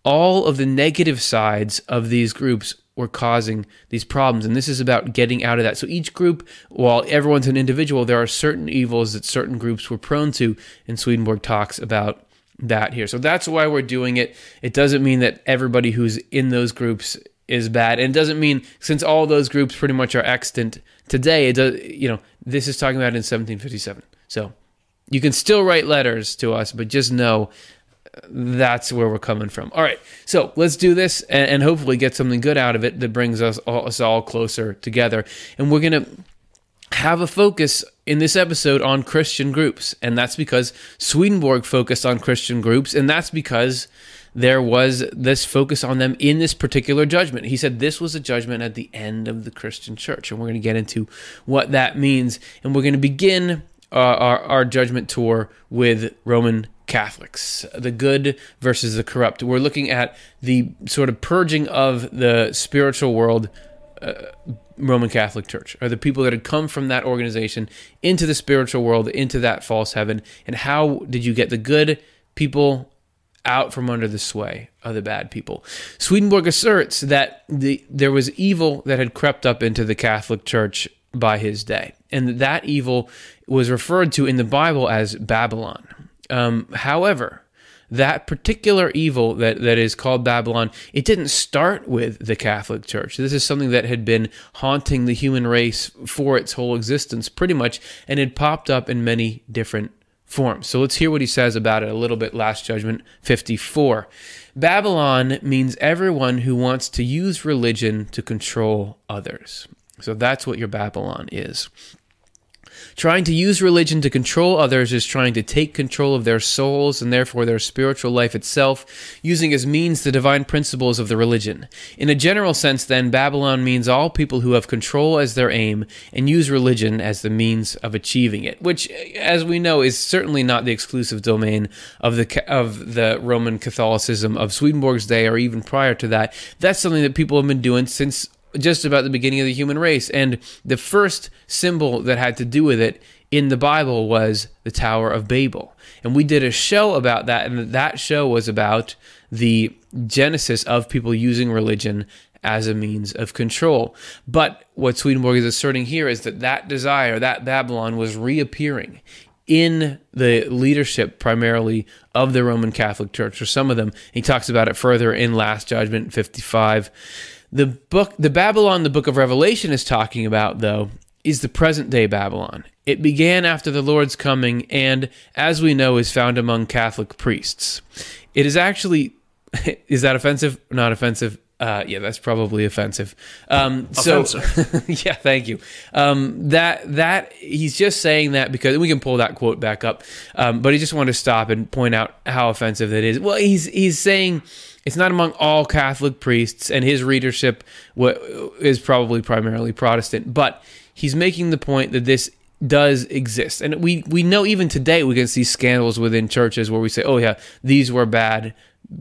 All of the negative sides of these groups were causing these problems. And this is about getting out of that. So each group, while everyone's an individual, there are certain evils that certain groups were prone to. And Swedenborg talks about that here. So that's why we're doing it. It doesn't mean that everybody who's in those groups is bad. And it doesn't mean since all those groups pretty much are extant today, it does you know, this is talking about in 1757. So you can still write letters to us, but just know that's where we're coming from. All right, so let's do this and, and hopefully get something good out of it that brings us all, us all closer together. And we're gonna have a focus in this episode on Christian groups, and that's because Swedenborg focused on Christian groups, and that's because there was this focus on them in this particular judgment. He said this was a judgment at the end of the Christian church, and we're going to get into what that means, and we're going to begin uh, our, our judgment tour with Roman Catholics, the good versus the corrupt. We're looking at the sort of purging of the spiritual world. Uh, Roman Catholic Church, or the people that had come from that organization into the spiritual world, into that false heaven, and how did you get the good people out from under the sway of the bad people? Swedenborg asserts that the, there was evil that had crept up into the Catholic Church by his day, and that evil was referred to in the Bible as Babylon. Um, however, that particular evil that, that is called Babylon, it didn't start with the Catholic Church. This is something that had been haunting the human race for its whole existence, pretty much, and it popped up in many different forms. So let's hear what he says about it a little bit. Last Judgment 54. Babylon means everyone who wants to use religion to control others. So that's what your Babylon is. Trying to use religion to control others is trying to take control of their souls and therefore their spiritual life itself, using as means the divine principles of the religion. In a general sense, then, Babylon means all people who have control as their aim and use religion as the means of achieving it, which, as we know, is certainly not the exclusive domain of the of the Roman Catholicism of Swedenborg's day or even prior to that. That's something that people have been doing since just about the beginning of the human race. And the first symbol that had to do with it in the Bible was the Tower of Babel. And we did a show about that, and that show was about the genesis of people using religion as a means of control. But what Swedenborg is asserting here is that that desire, that Babylon, was reappearing in the leadership primarily of the Roman Catholic Church, or some of them. He talks about it further in Last Judgment 55. The book, the Babylon the book of Revelation is talking about, though, is the present day Babylon. It began after the Lord's coming and, as we know, is found among Catholic priests. It is actually, is that offensive? Not offensive? Uh, yeah, that's probably offensive. Um, so, yeah, thank you. Um, that that he's just saying that because we can pull that quote back up, um, but he just wanted to stop and point out how offensive that is. Well, he's he's saying it's not among all Catholic priests, and his readership is probably primarily Protestant. But he's making the point that this does exist, and we we know even today we can see scandals within churches where we say, "Oh yeah, these were bad."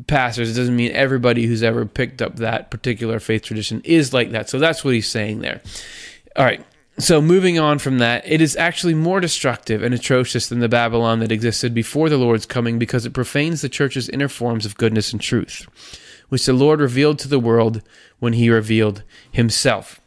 pastors. It doesn't mean everybody who's ever picked up that particular faith tradition is like that. So that's what he's saying there. All right. So, moving on from that, it is actually more destructive and atrocious than the Babylon that existed before the Lord's coming because it profanes the church's inner forms of goodness and truth, which the Lord revealed to the world when he revealed himself.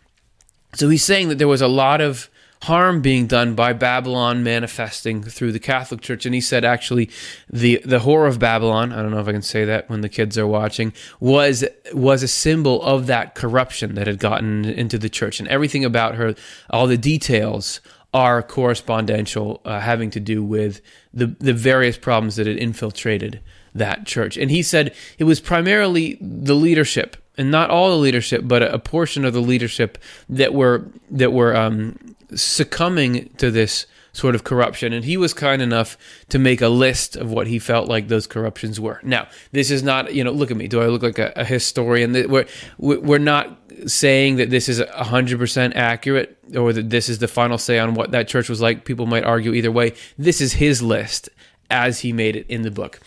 So, he's saying that there was a lot of harm being done by Babylon manifesting through the Catholic Church. And he said, actually, the the whore of Babylon. I don't know if I can say that when the kids are watching. Was was a symbol of that corruption that had gotten into the church, and everything about her, all the details are correspondential, uh, having to do with the the various problems that had infiltrated that church. And he said it was primarily the leadership and not all the leadership, but a, portion of the leadership that were that were um, succumbing to this sort of corruption. And he was kind enough to make a list of what he felt like those corruptions were. Now, this is not, you know, look at me. Do I look like a, a historian? We're, we're not saying that this is 100% accurate or that this is the final say on what that church was like. People might argue either way. This is his list as he made it in the book.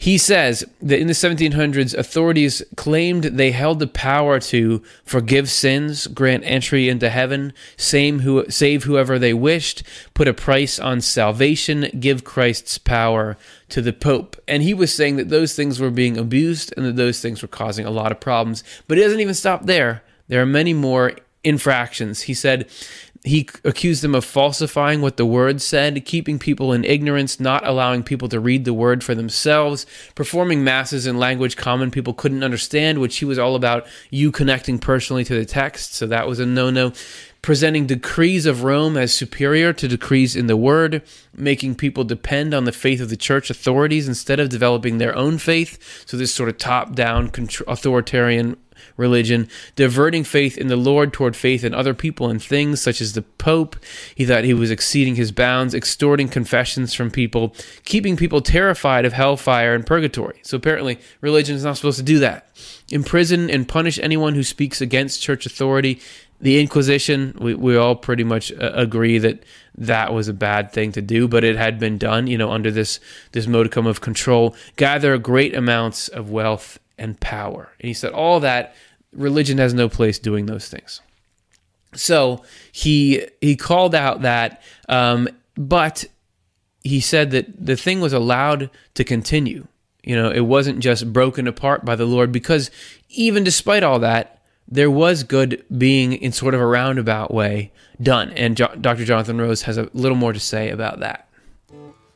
He says that in the 1700s, authorities claimed they held the power to forgive sins, grant entry into heaven, save, who, save whoever they wished, put a price on salvation, give Christ's power to the Pope. And he was saying that those things were being abused and that those things were causing a lot of problems. But he doesn't even stop there. There are many more infractions. He said he accused them of falsifying what the word said, keeping people in ignorance, not allowing people to read the word for themselves, performing masses in language common people couldn't understand, which he was all about you connecting personally to the text. So that was a no no. Presenting decrees of Rome as superior to decrees in the word, making people depend on the faith of the church authorities instead of developing their own faith. So, this sort of top down authoritarian religion, diverting faith in the Lord toward faith in other people and things, such as the Pope. He thought he was exceeding his bounds, extorting confessions from people, keeping people terrified of hellfire and purgatory. So apparently, religion is not supposed to do that. Imprison and punish anyone who speaks against church authority. The Inquisition, we, we all pretty much uh, agree that that was a bad thing to do, but it had been done, you know, under this this modicum of control. Gather great amounts of wealth and power. And he said, all that, religion has no place doing those things. So he he called out that, um, but he said that the thing was allowed to continue. You know, it wasn't just broken apart by the Lord because even despite all that, there was good being in sort of a roundabout way done. And jo- Dr. Jonathan Rose has a little more to say about that.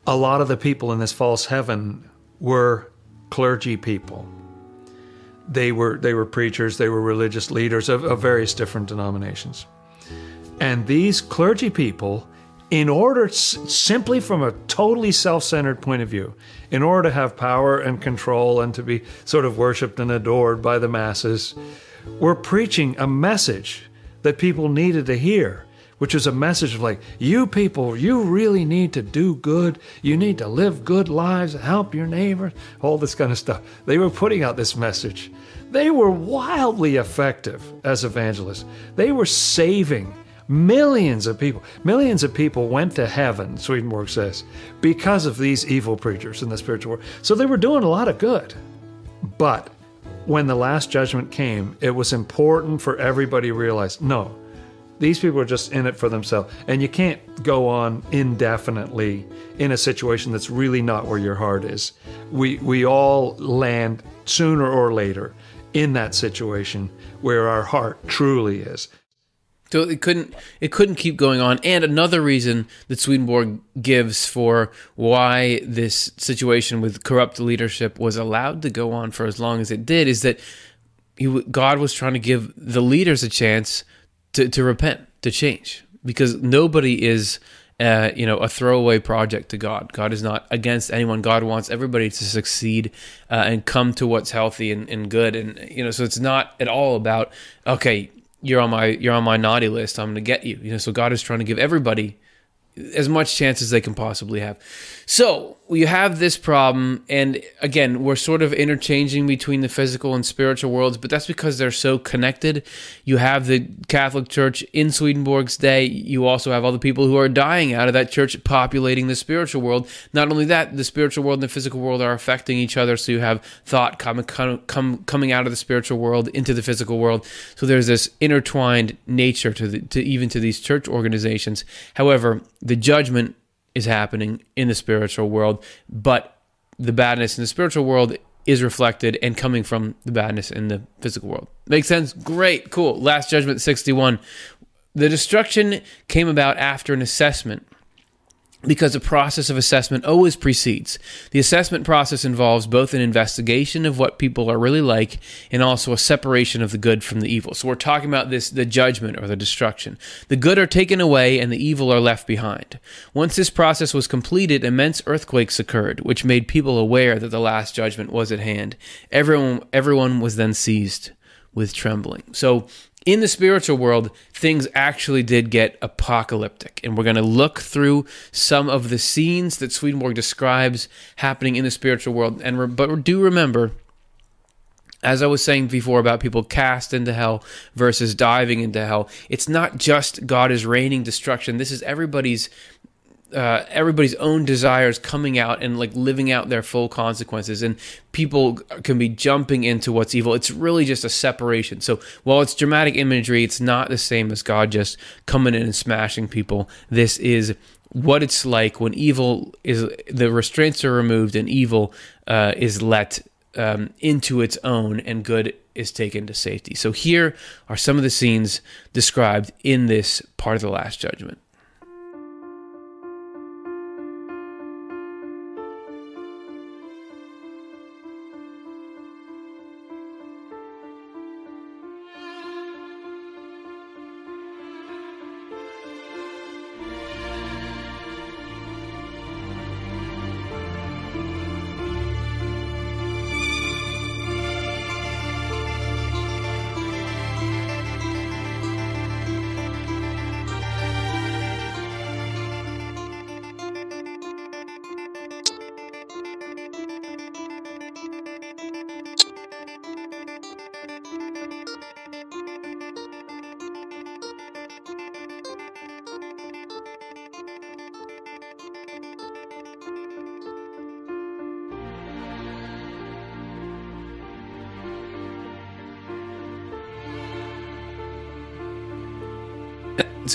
A lot of the people in this false heaven were clergy people they were they were preachers, they were religious leaders of, of various different denominations, and these clergy people, in order simply from a totally self-centered point of view, in order to have power and control and to be sort of worshipped and adored by the masses, were preaching a message that people needed to hear, which is a message of like, you people, you really need to do good. You need to live good lives, help your neighbors, all this kind of stuff. They were putting out this message. They were wildly effective as evangelists. They were saving millions of people. Millions of people went to heaven, Swedenborg says, because of these evil preachers in the spiritual world. So they were doing a lot of good. But when the last judgment came, it was important for everybody to realize no, these people are just in it for themselves. And you can't go on indefinitely in a situation that's really not where your heart is. We, we all land sooner or later in that situation where our heart truly is. So it couldn't it couldn't keep going on. And another reason that Swedenborg gives for why this situation with corrupt leadership was allowed to go on for as long as it did is that he, God was trying to give the leaders a chance to, to repent, to change, because nobody is. Uh, you know, a throwaway project to God. God is not against anyone. God wants everybody to succeed uh, and come to what's healthy and, and good. And you know, so it's not at all about okay, you're on my you're on my naughty list. I'm going to get you. You know, so God is trying to give everybody as much chance as they can possibly have. So you have this problem, and again, we're sort of interchanging between the physical and spiritual worlds, but that's because they're so connected. You have the Catholic Church in Swedenborg's day. You also have all the people who are dying out of that church populating the spiritual world. Not only that, the spiritual world and the physical world are affecting each other. So you have thought coming come, coming out of the spiritual world into the physical world. So there's this intertwined nature to the, to even to these church organizations. However, the judgment is happening in the spiritual world, but the badness in the spiritual world is reflected and coming from the badness in the physical world. Makes sense? Great, cool. Last Judgment 61. The destruction came about after an assessment because the process of assessment always precedes. The assessment process involves both an investigation of what people are really like and also a separation of the good from the evil. So we're talking about this the judgment or the destruction. The good are taken away and the evil are left behind. Once this process was completed, immense earthquakes occurred, which made people aware that the last judgment was at hand. Everyone everyone was then seized with trembling. So in the spiritual world, things actually did get apocalyptic. And we're going to look through some of the scenes that Swedenborg describes happening in the spiritual world. And re- but do remember, as I was saying before about people cast into hell versus diving into hell, it's not just God is raining destruction. This is everybody's uh, everybody's own desires coming out and like living out their full consequences and people can be jumping into what's evil. It's really just a separation. So while it's dramatic imagery it's not the same as god just coming in and smashing people. This is what it's like when evil is the restraints are removed and evil uh, is let um, into its own and good is taken to safety. So here are some of the scenes described in this part of the last judgment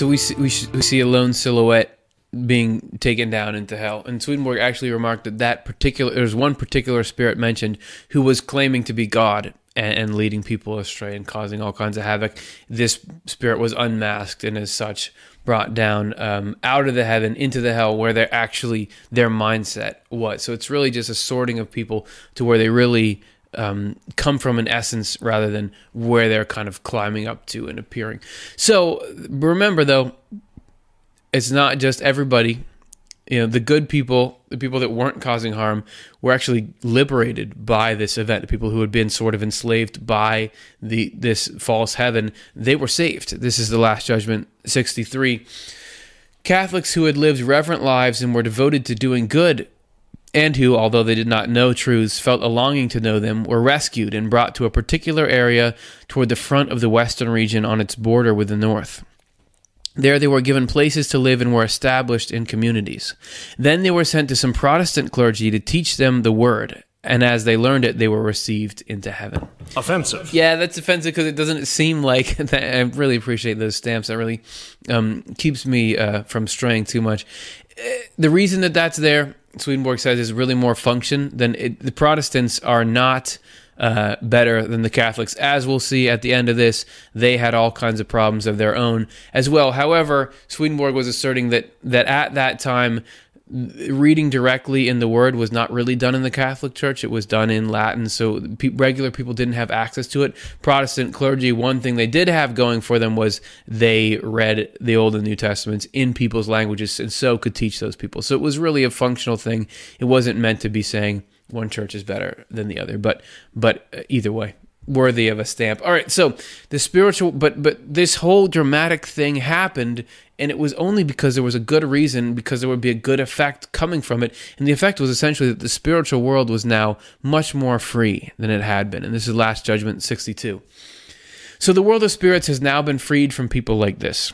so we see, we, we see a lone silhouette being taken down into hell. And Swedenborg actually remarked that that particular there's one particular spirit mentioned who was claiming to be God and, and, leading people astray and causing all kinds of havoc. This spirit was unmasked and as such brought down um, out of the heaven into the hell where they're actually their mindset was. So it's really just a sorting of people to where they really um, come from an essence rather than where they're kind of climbing up to and appearing. So remember, though, it's not just everybody You know, the good people, the people that weren't causing harm, were actually liberated by this event. The people who had been sort of enslaved by the this false heaven, they were saved. This is the Last Judgment 63. Catholics who had lived reverent lives and were devoted to doing good and who, although they did not know truths, felt a longing to know them, were rescued and brought to a particular area toward the front of the western region on its border with the north. There they were given places to live and were established in communities. Then they were sent to some Protestant clergy to teach them the word, and as they learned it, they were received into heaven. Offensive. Yeah, that's offensive because it doesn't seem like that. I really appreciate those stamps. That really um, keeps me uh, from straying too much. Uh, The reason that that's there, Swedenborg says, is really more function than it, the Protestants are not uh, better than the Catholics. As we'll see at the end of this, they had all kinds of problems of their own as well. However, Swedenborg was asserting that that at that time reading directly in the word was not really done in the Catholic Church. It was done in Latin, so pe- regular people didn't have access to it. Protestant clergy, one thing they did have going for them was they read the Old and New Testaments in people's languages and so could teach those people. So it was really a functional thing. It wasn't meant to be saying one church is better than the other, but but uh, either way, worthy of a stamp. All right, so the spiritual, but but this whole dramatic thing happened, and it was only because there was a good reason, because there would be a good effect coming from it, and the effect was essentially that the spiritual world was now much more free than it had been, and this is Last Judgment sixty-two. So the world of spirits has now been freed from people like this.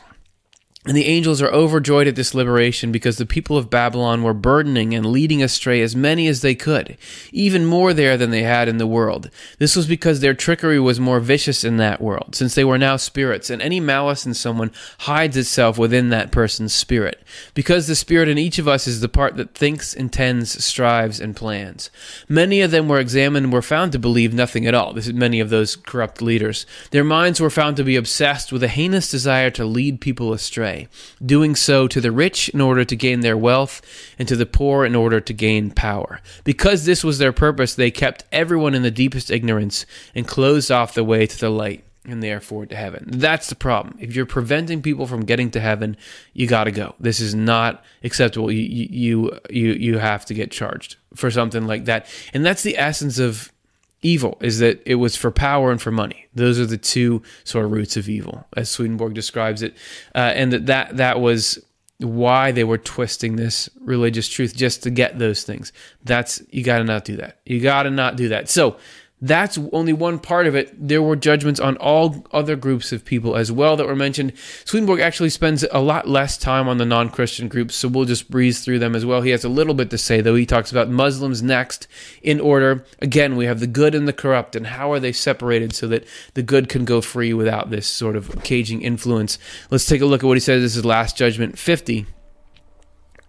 And the angels are overjoyed at this liberation because the people of Babylon were burdening and leading astray as many as they could, even more there than they had in the world. This was because their trickery was more vicious in that world, since they were now spirits, and any malice in someone hides itself within that person's spirit. Because the spirit in each of us is the part that thinks, intends, strives, and plans. Many of them were examined and were found to believe nothing at all. This is many of those corrupt leaders. Their minds were found to be obsessed with a heinous desire to lead people astray doing so to the rich in order to gain their wealth, and to the poor in order to gain power. Because this was their purpose, they kept everyone in the deepest ignorance and closed off the way to the light and therefore to heaven. That's the problem. If you're preventing people from getting to heaven, you got to go. This is not acceptable. You you you you have to get charged for something like that. And that's the essence of evil is that it was for power and for money. Those are the two sort of roots of evil, as Swedenborg describes it, uh, and that, that that was why they were twisting this religious truth just to get those things. That's you got to not do that. You got to not do that. So that's only one part of it. There were judgments on all other groups of people as well that were mentioned. Swedenborg actually spends a lot less time on the non Christian groups, so we'll just breeze through them as well. He has a little bit to say, though. He talks about Muslims next in order. Again, we have the good and the corrupt, and how are they separated so that the good can go free without this sort of caging influence. Let's take a look at what he says. This is Last Judgment 50.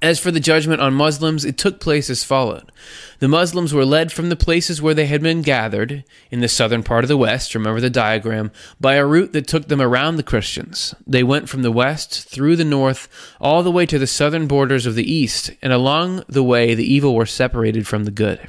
As for the judgment on Muslims, it took place as followed. The Muslims were led from the places where they had been gathered, in the southern part of the West, remember the diagram, by a route that took them around the Christians. They went from the West, through the North, all the way to the southern borders of the East, and along the way the evil were separated from the good.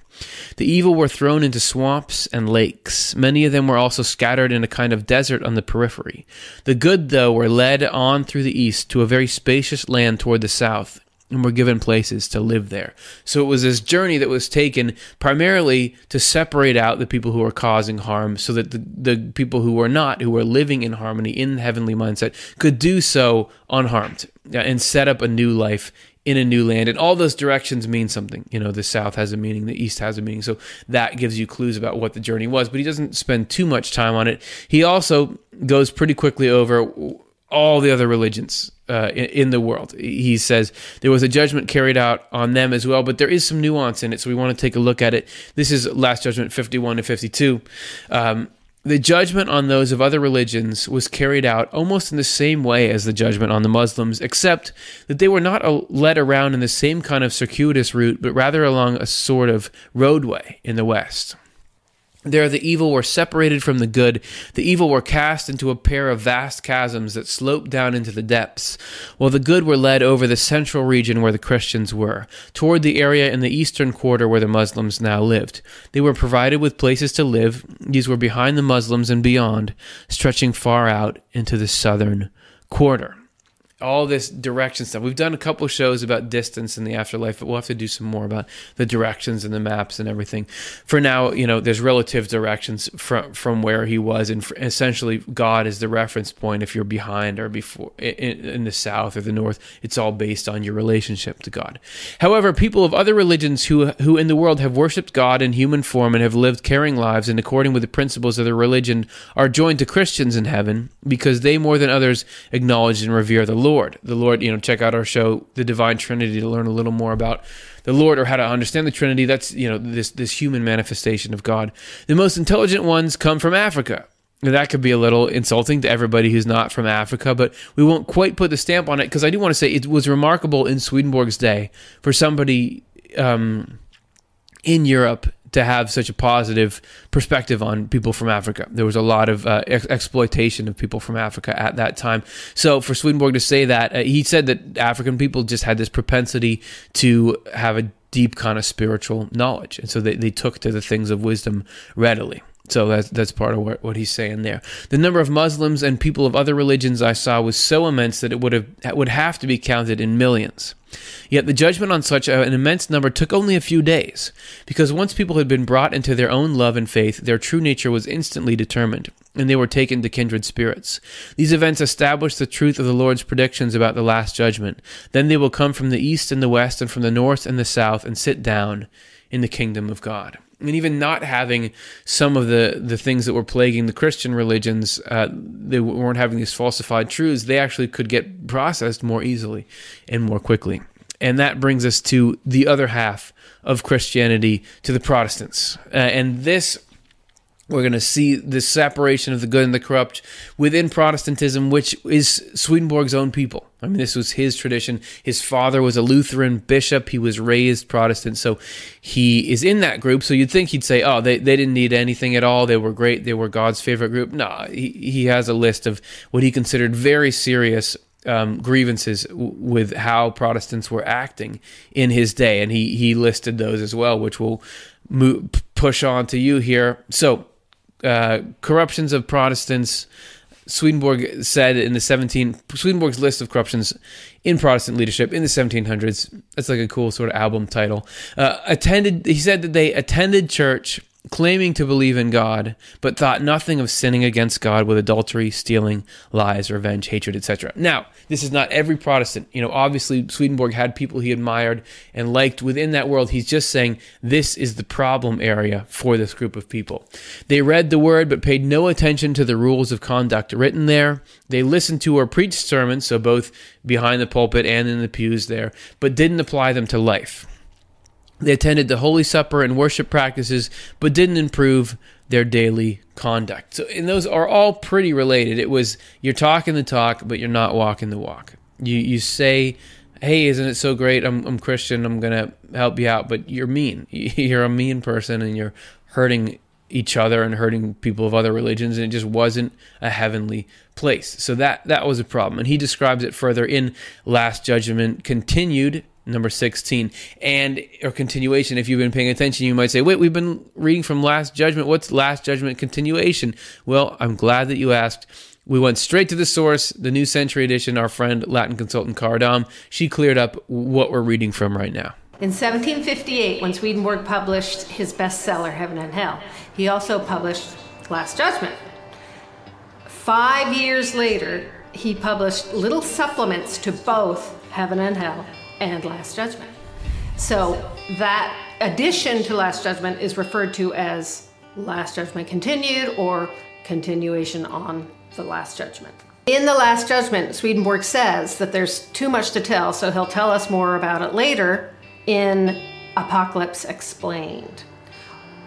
The evil were thrown into swamps and lakes. Many of them were also scattered in a kind of desert on the periphery. The good, though, were led on through the East to a very spacious land toward the south and were given places to live there. So it was this journey that was taken primarily to separate out the people who were causing harm so that the, the people who were not, who were living in harmony in the heavenly mindset, could do so unharmed and set up a new life in a new land. And all those directions mean something. You know, the south has a meaning, the east has a meaning. So that gives you clues about what the journey was. But he doesn't spend too much time on it. He also goes pretty quickly over all the other religions uh, in, in, the world. He says there was a judgment carried out on them as well, but there is some nuance in it, so we want to take a look at it. This is Last Judgment 51 to 52. Um, the judgment on those of other religions was carried out almost in the same way as the judgment on the Muslims, except that they were not led around in the same kind of circuitous route, but rather along a sort of roadway in the West. There, the evil were separated from the good. The evil were cast into a pair of vast chasms that sloped down into the depths, while the good were led over the central region where the Christians were, toward the area in the eastern quarter where the Muslims now lived. They were provided with places to live. These were behind the Muslims and beyond, stretching far out into the southern quarter. All this direction stuff. We've done a couple shows about distance in the afterlife, but we'll have to do some more about the directions and the maps and everything. For now, you know, there's relative directions from from where he was, and essentially, God is the reference point. If you're behind or before in, in the south or the north, it's all based on your relationship to God. However, people of other religions who who in the world have worshipped God in human form and have lived caring lives in according with the principles of their religion are joined to Christians in heaven because they more than others acknowledge and revere the Lord. Lord. The Lord, you know, check out our show, The Divine Trinity, to learn a little more about the Lord or how to understand the Trinity. That's, you know, this, this human manifestation of God. The most intelligent ones come from Africa. That could be a little insulting to everybody who's not from Africa, but we won't quite put the stamp on it because I do want to say it was remarkable in Swedenborg's day for somebody um, in Europe to have such a positive perspective on people from Africa. There was a lot of uh, ex- exploitation of people from Africa at that time. So for Swedenborg to say that, uh, he said that African people just had this propensity to have a deep kind of spiritual knowledge. And so they, they took to the things of wisdom readily. So that's that's part of what, what he's saying there. The number of Muslims and people of other religions I saw was so immense that it would have would have to be counted in millions. Yet the judgment on such an immense number took only a few days, because once people had been brought into their own love and faith, their true nature was instantly determined, and they were taken to kindred spirits. These events established the truth of the Lord's predictions about the last judgment. Then they will come from the east and the west, and from the north and the south, and sit down in the kingdom of God and even not having some of the, the things that were plaguing the Christian religions, uh, they weren't having these falsified truths, they actually could get processed more easily and more quickly. And that brings us to the other half of Christianity, to the Protestants. Uh, and this we're going to see the separation of the good and the corrupt within Protestantism, which is Swedenborg's own people. I mean, this was his tradition. His father was a Lutheran bishop. He was raised Protestant. So he is in that group. So you'd think he'd say, oh, they, they didn't need anything at all. They were great. They were God's favorite group. No, he, he has a list of what he considered very serious um, grievances w- with how Protestants were acting in his day. And he, he listed those as well, which will push on to you here. So uh, corruptions of Protestants. Swedenborg said in the 17 Swedenborg's list of corruptions in Protestant leadership in the 1700s. That's like a cool sort of album title. Uh, attended. He said that they attended church claiming to believe in God, but thought nothing of sinning against God with adultery, stealing, lies, revenge, hatred, etc. Now, this is not every Protestant. You know, obviously, Swedenborg had people he admired and liked within that world. He's just saying this is the problem area for this group of people. They read the word, but paid no attention to the rules of conduct written there. They listened to or preached sermons, so both behind the pulpit and in the pews there, but didn't apply them to life. They attended the Holy Supper and worship practices, but didn't improve their daily conduct. So, and those are all pretty related. It was you're talking the talk, but you're not walking the walk. You you say, "Hey, isn't it so great? I'm I'm Christian. I'm gonna help you out," but you're mean. You're a mean person, and you're hurting each other and hurting people of other religions, and it just wasn't a heavenly place. So that that was a problem. And he describes it further in Last Judgment continued number 16 and or continuation if you've been paying attention you might say wait we've been reading from last judgment. What's last judgment continuation? Well i'm glad that you asked. We went straight to the source the new century edition our friend latin consultant cardam. She cleared up what we're reading from right now. In 1758 when swedenborg published his bestseller heaven and hell he also published last judgment. Five years later he published little supplements to both heaven and hell and Last Judgment. So that addition to Last Judgment is referred to as Last Judgment Continued or Continuation on the Last Judgment. In the Last Judgment, Swedenborg says that there's too much to tell, so he'll tell us more about it later in Apocalypse Explained.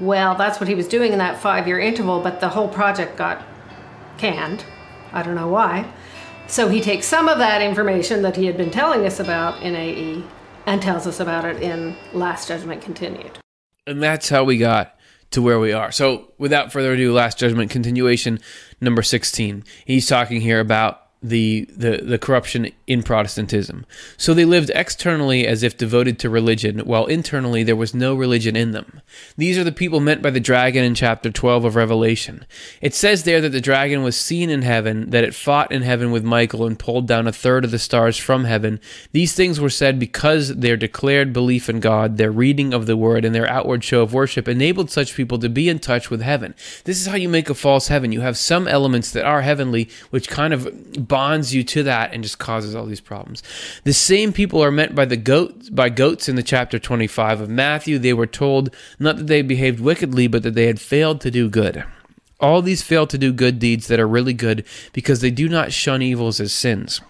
Well, that's what he was doing in that five year interval, but the whole project got canned. I don't know why. So he takes some of that information that he had been telling us about in AE and tells us about it in Last Judgment Continued. And that's how we got to where we are. So without further ado, Last Judgment continuation number 16. He's talking here about the the, the corruption in Protestantism. So they lived externally as if devoted to religion, while internally there was no religion in them. These are the people meant by the dragon in chapter 12 of Revelation. It says there that the dragon was seen in heaven, that it fought in heaven with Michael and pulled down a third of the stars from heaven. These things were said because their declared belief in God, their reading of the word, and their outward show of worship enabled such people to be in touch with heaven. This is how you make a false heaven. You have some elements that are heavenly, which kind of bonds you to that and just causes all these problems. The same people are meant by the goat by goats in the chapter 25 of Matthew. They were told not that they behaved wickedly, but that they had failed to do good. All these fail to do good deeds that are really good because they do not shun evils as sins.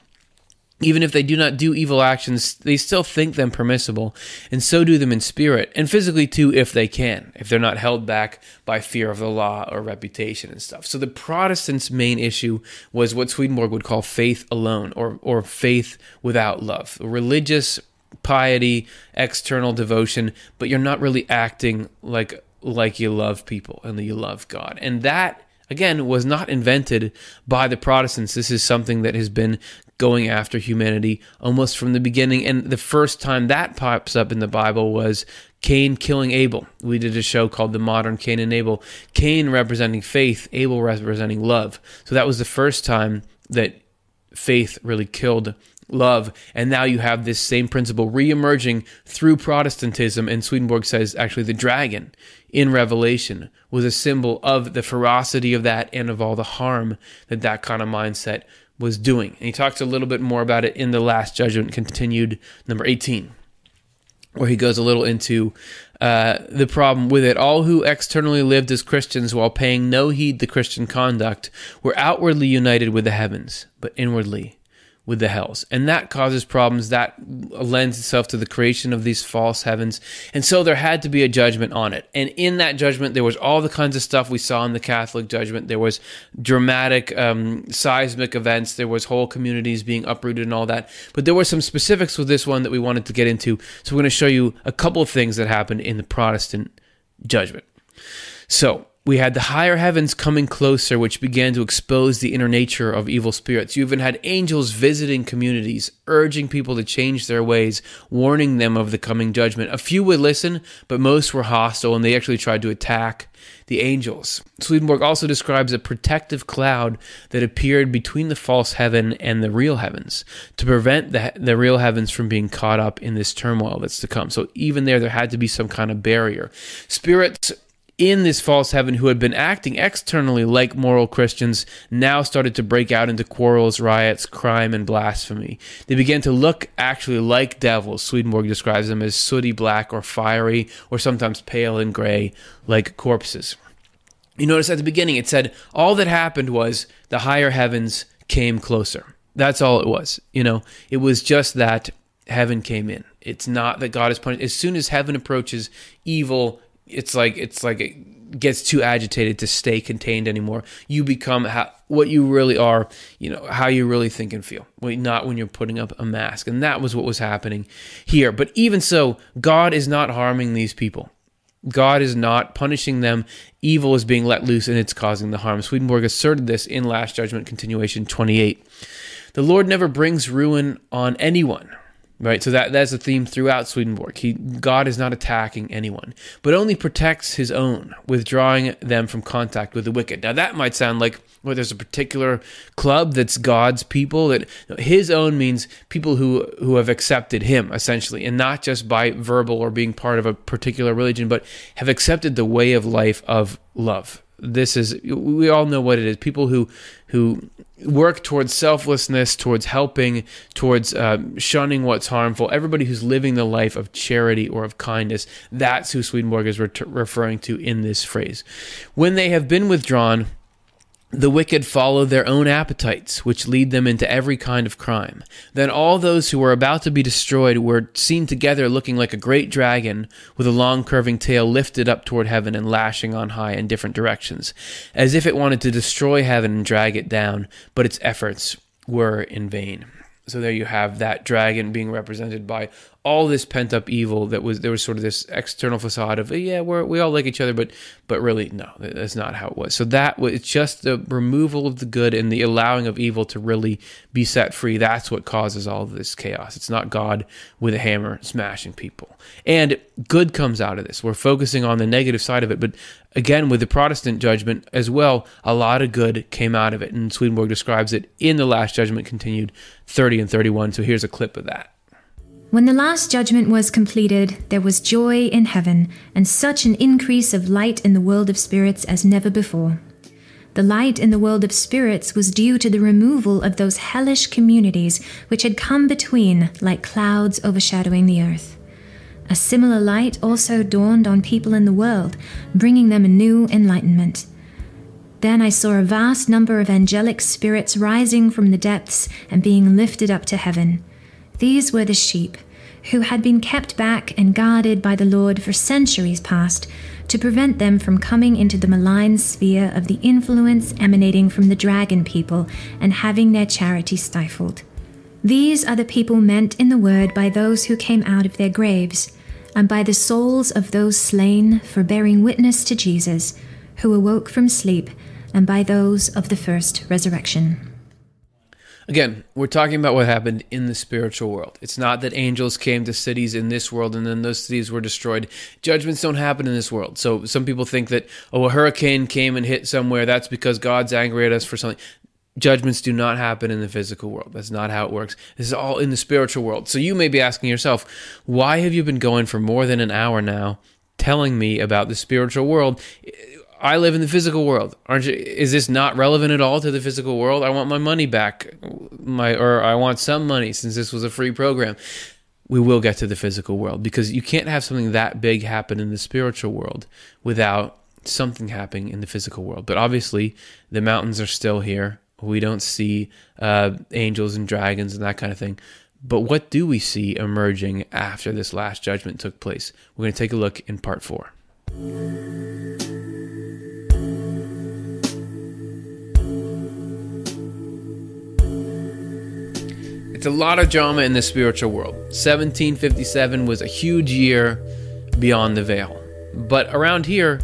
Even if they do not do evil actions, they still think them permissible, and so do them in spirit, and physically too, if they can, if they're not held back by fear of the law or reputation and stuff. So the Protestants' main issue was what Swedenborg would call faith alone, or, or faith without love. Religious piety, external devotion, but you're not really acting like like you love people and that you love God. And that again was not invented by the Protestants. This is something that has been going after humanity almost from the beginning. And the first time that pops up in the Bible was Cain killing Abel. We did a show called The Modern Cain and Abel. Cain representing faith, Abel representing love. So that was the first time that faith really killed love. And now you have this same principle reemerging through Protestantism. And Swedenborg says actually the dragon in Revelation was a symbol of the ferocity of that and of all the harm that that kind of mindset was doing. And he talks a little bit more about it in the Last Judgment, continued number 18, where he goes a little into uh, the problem with it. All who externally lived as Christians while paying no heed to Christian conduct were outwardly united with the heavens, but inwardly with the hells. And that causes problems. That lends itself to the creation of these false heavens. And so there had to be a judgment on it. And in that judgment, there was all the kinds of stuff we saw in the Catholic judgment. There was dramatic, um, seismic events. There was whole communities being uprooted and all that. But there were some specifics with this one that we wanted to get into. So we're going to show you a couple of things that happened in the Protestant judgment. So we had the higher heavens coming closer, which began to expose the inner nature of evil spirits. You even had angels visiting communities, urging people to change their ways, warning them of the coming judgment. A few would listen, but most were hostile, and they actually tried to attack the angels. Swedenborg also describes a protective cloud that appeared between the false heaven and the real heavens to prevent the, the real heavens from being caught up in this turmoil that's to come. So even there, there had to be some kind of barrier. Spirits in this false heaven who had been acting externally like moral Christians now started to break out into quarrels, riots, crime, and blasphemy. They began to look actually like devils. Swedenborg describes them as sooty black or fiery, or sometimes pale and gray, like corpses. You notice at the beginning it said all that happened was the higher heavens came closer. That's all it was. You know, it was just that heaven came in. It's not that God is punished. As soon as heaven approaches, evil it's like it's like it gets too agitated to stay contained anymore. You become how, what you really are, you know, how you really think and feel. Not when you're putting up a mask. And that was what was happening here. But even so, God is not harming these people. God is not punishing them. Evil is being let loose and it's causing the harm. Swedenborg asserted this in Last Judgment, continuation 28. The Lord never brings ruin on anyone Right, so that that's a theme throughout Swedenborg. He God is not attacking anyone, but only protects his own, withdrawing them from contact with the wicked. Now that might sound like well, there's a particular club that's God's people. That his own means people who who have accepted him essentially, and not just by verbal or being part of a particular religion, but have accepted the way of life of love. This is we all know what it is. People who who work towards selflessness, towards helping, towards uh, shunning what's harmful. Everybody who's living the life of charity or of kindness, that's who Swedenborg is re- referring to in this phrase. When they have been withdrawn, the wicked follow their own appetites, which lead them into every kind of crime. Then all those who were about to be destroyed were seen together looking like a great dragon with a long curving tail lifted up toward heaven and lashing on high in different directions, as if it wanted to destroy heaven and drag it down, but its efforts were in vain. So there you have that dragon being represented by all this pent up evil that was there was sort of this external facade of yeah we we all like each other but but really no that's not how it was. So that was it's just the removal of the good and the allowing of evil to really be set free. That's what causes all this chaos. It's not god with a hammer smashing people. And good comes out of this. We're focusing on the negative side of it but again with the protestant judgment as well a lot of good came out of it. And swedenborg describes it in the last judgment continued 30 and 31 so here's a clip of that when the last judgment was completed, there was joy in heaven, and such an increase of light in the world of spirits as never before. The light in the world of spirits was due to the removal of those hellish communities which had come between like clouds overshadowing the earth. A similar light also dawned on people in the world, bringing them a new enlightenment. Then I saw a vast number of angelic spirits rising from the depths and being lifted up to heaven. These were the sheep, who had been kept back and guarded by the Lord for centuries past to prevent them from coming into the malign sphere of the influence emanating from the dragon people and having their charity stifled. These are the people meant in the word by those who came out of their graves, and by the souls of those slain for bearing witness to Jesus, who awoke from sleep, and by those of the first resurrection. Again, we're talking about what happened in the spiritual world. It's not that angels came to cities in this world and then those cities were destroyed. Judgments don't happen in this world. So some people think that, oh, a hurricane came and hit somewhere. That's because God's angry at us for something. Judgments do not happen in the physical world. That's not how it works. This is all in the spiritual world. So you may be asking yourself, why have you been going for more than an hour now telling me about the spiritual world? I live in the physical world. Aren't you? Is this not relevant at all to the physical world? I want my money back, my or I want some money since this was a free program. We will get to the physical world because you can't have something that big happen in the spiritual world without something happening in the physical world. But obviously, the mountains are still here. We don't see uh, angels and dragons and that kind of thing. But what do we see emerging after this last judgment took place? We're going to take a look in part four. It's a lot of drama in the spiritual world. 1757 was a huge year beyond the veil. But around here,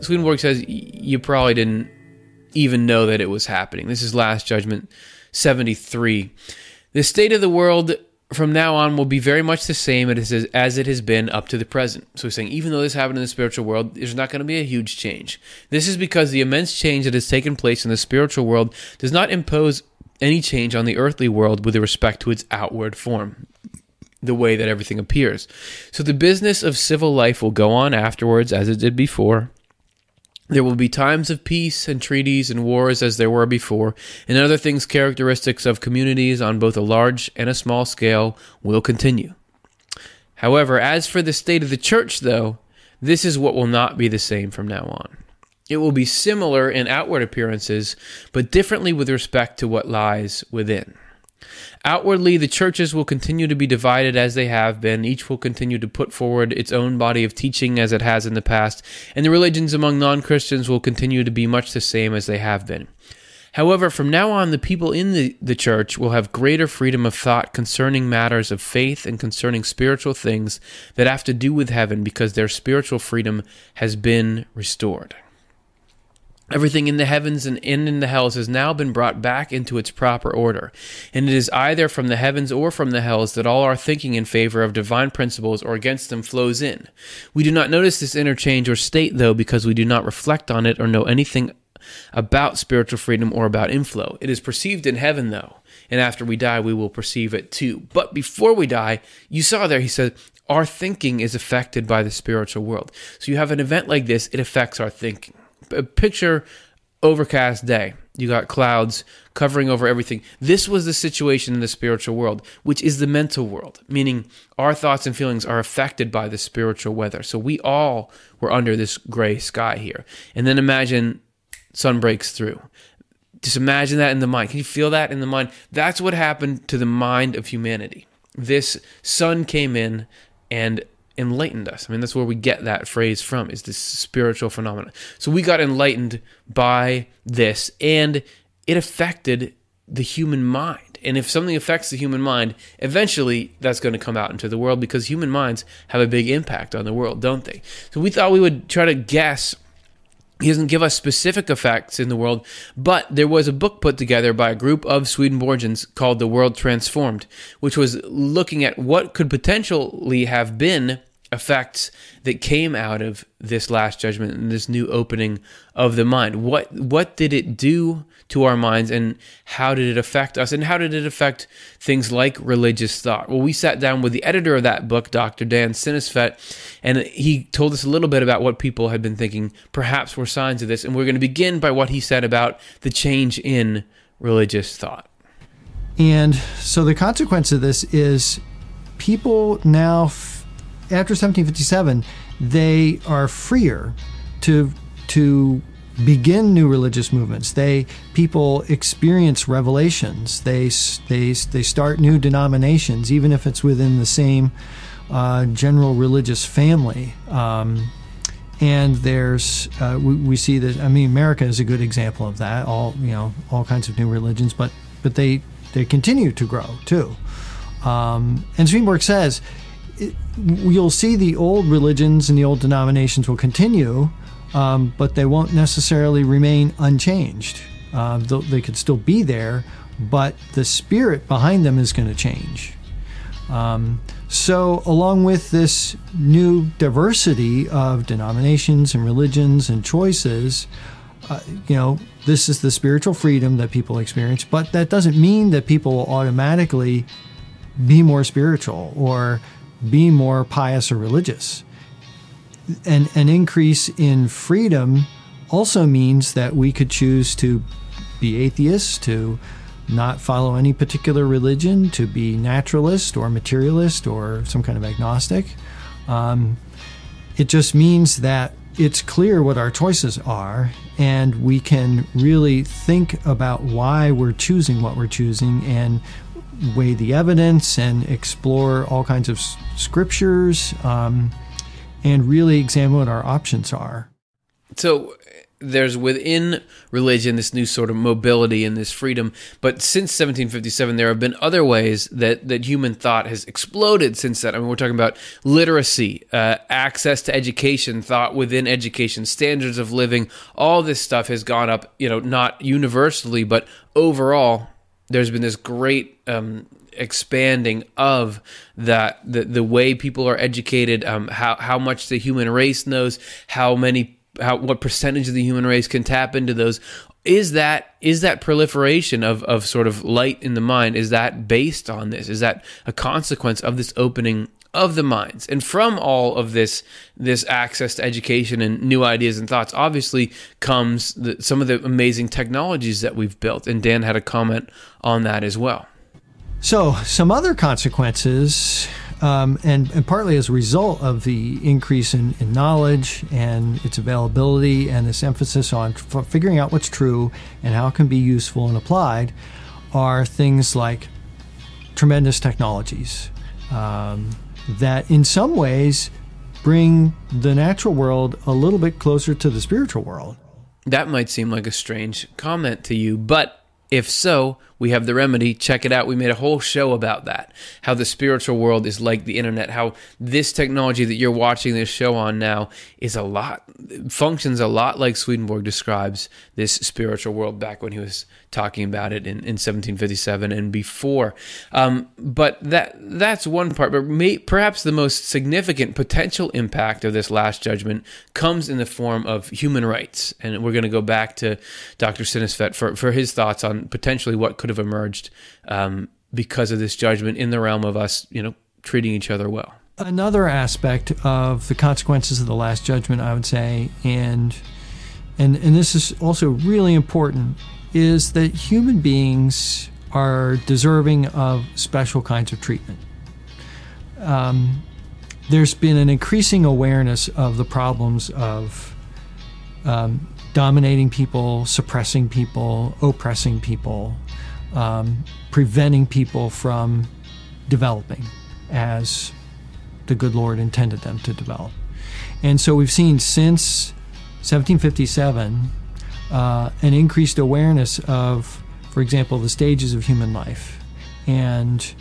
Swedenborg says you probably didn't even know that it was happening. This is Last Judgment 73. The state of the world from now on will be very much the same as it has been up to the present. So he's saying, even though this happened in the spiritual world, there's not going to be a huge change. This is because the immense change that has taken place in the spiritual world does not impose any change on the earthly world with respect to its outward form, the way that everything appears. So the business of civil life will go on afterwards as it did before. There will be times of peace and treaties and wars as there were before, and other things characteristics of communities on both a large and a small scale will continue. However, as for the state of the church, though, this is what will not be the same from now on. It will be similar in outward appearances, but differently with respect to what lies within. Outwardly, the churches will continue to be divided as they have been. Each will continue to put forward its own body of teaching as it has in the past, and the religions among non Christians will continue to be much the same as they have been. However, from now on, the people in the, the church will have greater freedom of thought concerning matters of faith and concerning spiritual things that have to do with heaven because their spiritual freedom has been restored. Everything in the heavens and in the hells has now been brought back into its proper order, and it is either from the heavens or from the hells that all our thinking in favor of divine principles or against them flows in. We do not notice this interchange or state, though, because we do not reflect on it or know anything about spiritual freedom or about inflow. It is perceived in heaven, though, and after we die, we will perceive it too. But before we die, you saw there, he said, our thinking is affected by the spiritual world. So you have an event like this, it affects our thinking picture overcast day. You got clouds covering over everything. This was the situation in the spiritual world, which is the mental world, meaning our thoughts and feelings are affected by the spiritual weather. So we all were under this gray sky here. And then imagine sun breaks through. Just imagine that in the mind. Can you feel that in the mind? That's what happened to the mind of humanity. This sun came in and enlightened us. I mean, that's where we get that phrase from, is this spiritual phenomenon. So we got enlightened by this, and it affected the human mind. And if something affects the human mind, eventually that's going to come out into the world because human minds have a big impact on the world, don't they? So we thought we would try to guess. He doesn't give us specific effects in the world, but there was a book put together by a group of Swedenborgians called The World Transformed, which was looking at what could potentially have been effects that came out of this last judgment and this new opening of the mind. What what did it do to our minds and how did it affect us? And how did it affect things like religious thought? Well we sat down with the editor of that book dr dan Synnestvedt and he told us a little bit about what people had been thinking perhaps were signs of this. And we're going to begin by what he said about the change in religious thought. And so the consequence of this is people now after 1757, they are freer to to begin new religious movements. They people experience revelations. They they they start new denominations, even if it's within the same uh, general religious family. Um, and there's uh, we, we, see that. I mean, America is a good example of that. All you know, all kinds of new religions, but but they they continue to grow too. Um, and Swedenborg says it, you'll see the old religions and the old denominations will continue, um, but they won't necessarily remain unchanged. Uh, they could still be there, but the spirit behind them is going to change. Um, so, along with this new diversity of denominations and religions and choices, uh, you know, this is the spiritual freedom that people experience, but that doesn't mean that people will automatically be more spiritual or be more pious or religious. And an increase in freedom also means that we could choose to be atheists, to not follow any particular religion, to be naturalist or materialist or some kind of agnostic. Um, it just means that it's clear what our choices are, and we can really think about why we're choosing what we're choosing and weigh the evidence and explore all kinds of scriptures um, and really examine what our options are. So there's within religion this new sort of mobility and this freedom. But since 1757, there have been other ways that, that human thought has exploded since that. I mean, we're talking about literacy, uh, access to education, thought within education, standards of living. All this stuff has gone up, you know, not universally, but overall there's been this great um, expanding of that the the way people are educated, um, how how much the human race knows, how many how what percentage of the human race can tap into those. Is that is that proliferation of, of sort of light in the mind? Is that based on this? Is that a consequence of this opening of the minds. And from all of this this access to education and new ideas and thoughts obviously comes the, some of the amazing technologies that we've built. And dan had a comment on that as well. So some other consequences um, and, and partly as a result of the increase in, in knowledge and its availability and this emphasis on f- figuring out what's true and how it can be useful and applied are things like tremendous technologies. Um, that in some ways bring the natural world a little bit closer to the spiritual world. That might seem like a strange comment to you, but if so, we have the remedy. Check it out. We made a whole show about that. How the spiritual world is like the internet. How this technology that you're watching this show on now is a lot, functions a lot like Swedenborg describes this spiritual world back when he was talking about it in, in 1757 and before. Um, but that that's one part. But may, perhaps the most significant potential impact of this last judgment comes in the form of human rights. And we're going to go back to Dr. Synnestvedt for, for his thoughts on potentially what could have emerged um, because of this judgment in the realm of us, you know, treating each other well. Another aspect of the consequences of the last judgment, I would say, and and and this is also really important is that human beings are deserving of special kinds of treatment. Um, there's been an increasing awareness of the problems of um, dominating people, suppressing people, oppressing people, um, preventing people from developing as the good Lord intended them to develop. And so we've seen since 1757 uh, an increased awareness of, for example, the stages of human life and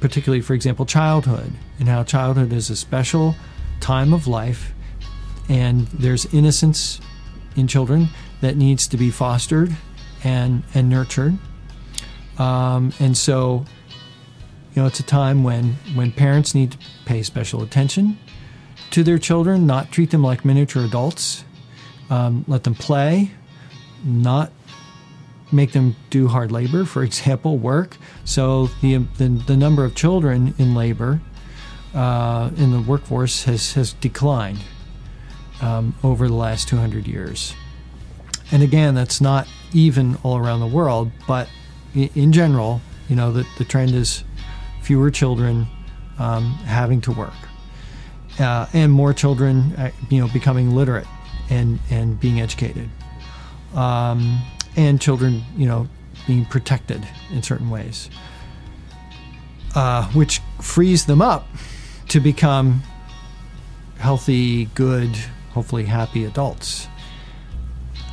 particularly, for example, childhood, and how childhood is a special time of life, and there's innocence in children that needs to be fostered and and nurtured. Um, and so, you know, it's a time when when parents need to pay special attention to their children, not treat them like miniature adults, um, let them play, not make them do hard labor, for example, work. So the the, the number of children in labor uh, in the workforce has has declined um, over the last 200 years. And again, that's not even all around the world, but in general, you know, the, the trend is fewer children um, having to work, uh, and more children, uh, you know, becoming literate and and being educated, um, and children, you know, being protected in certain ways, uh, which frees them up to become healthy, good, hopefully happy adults.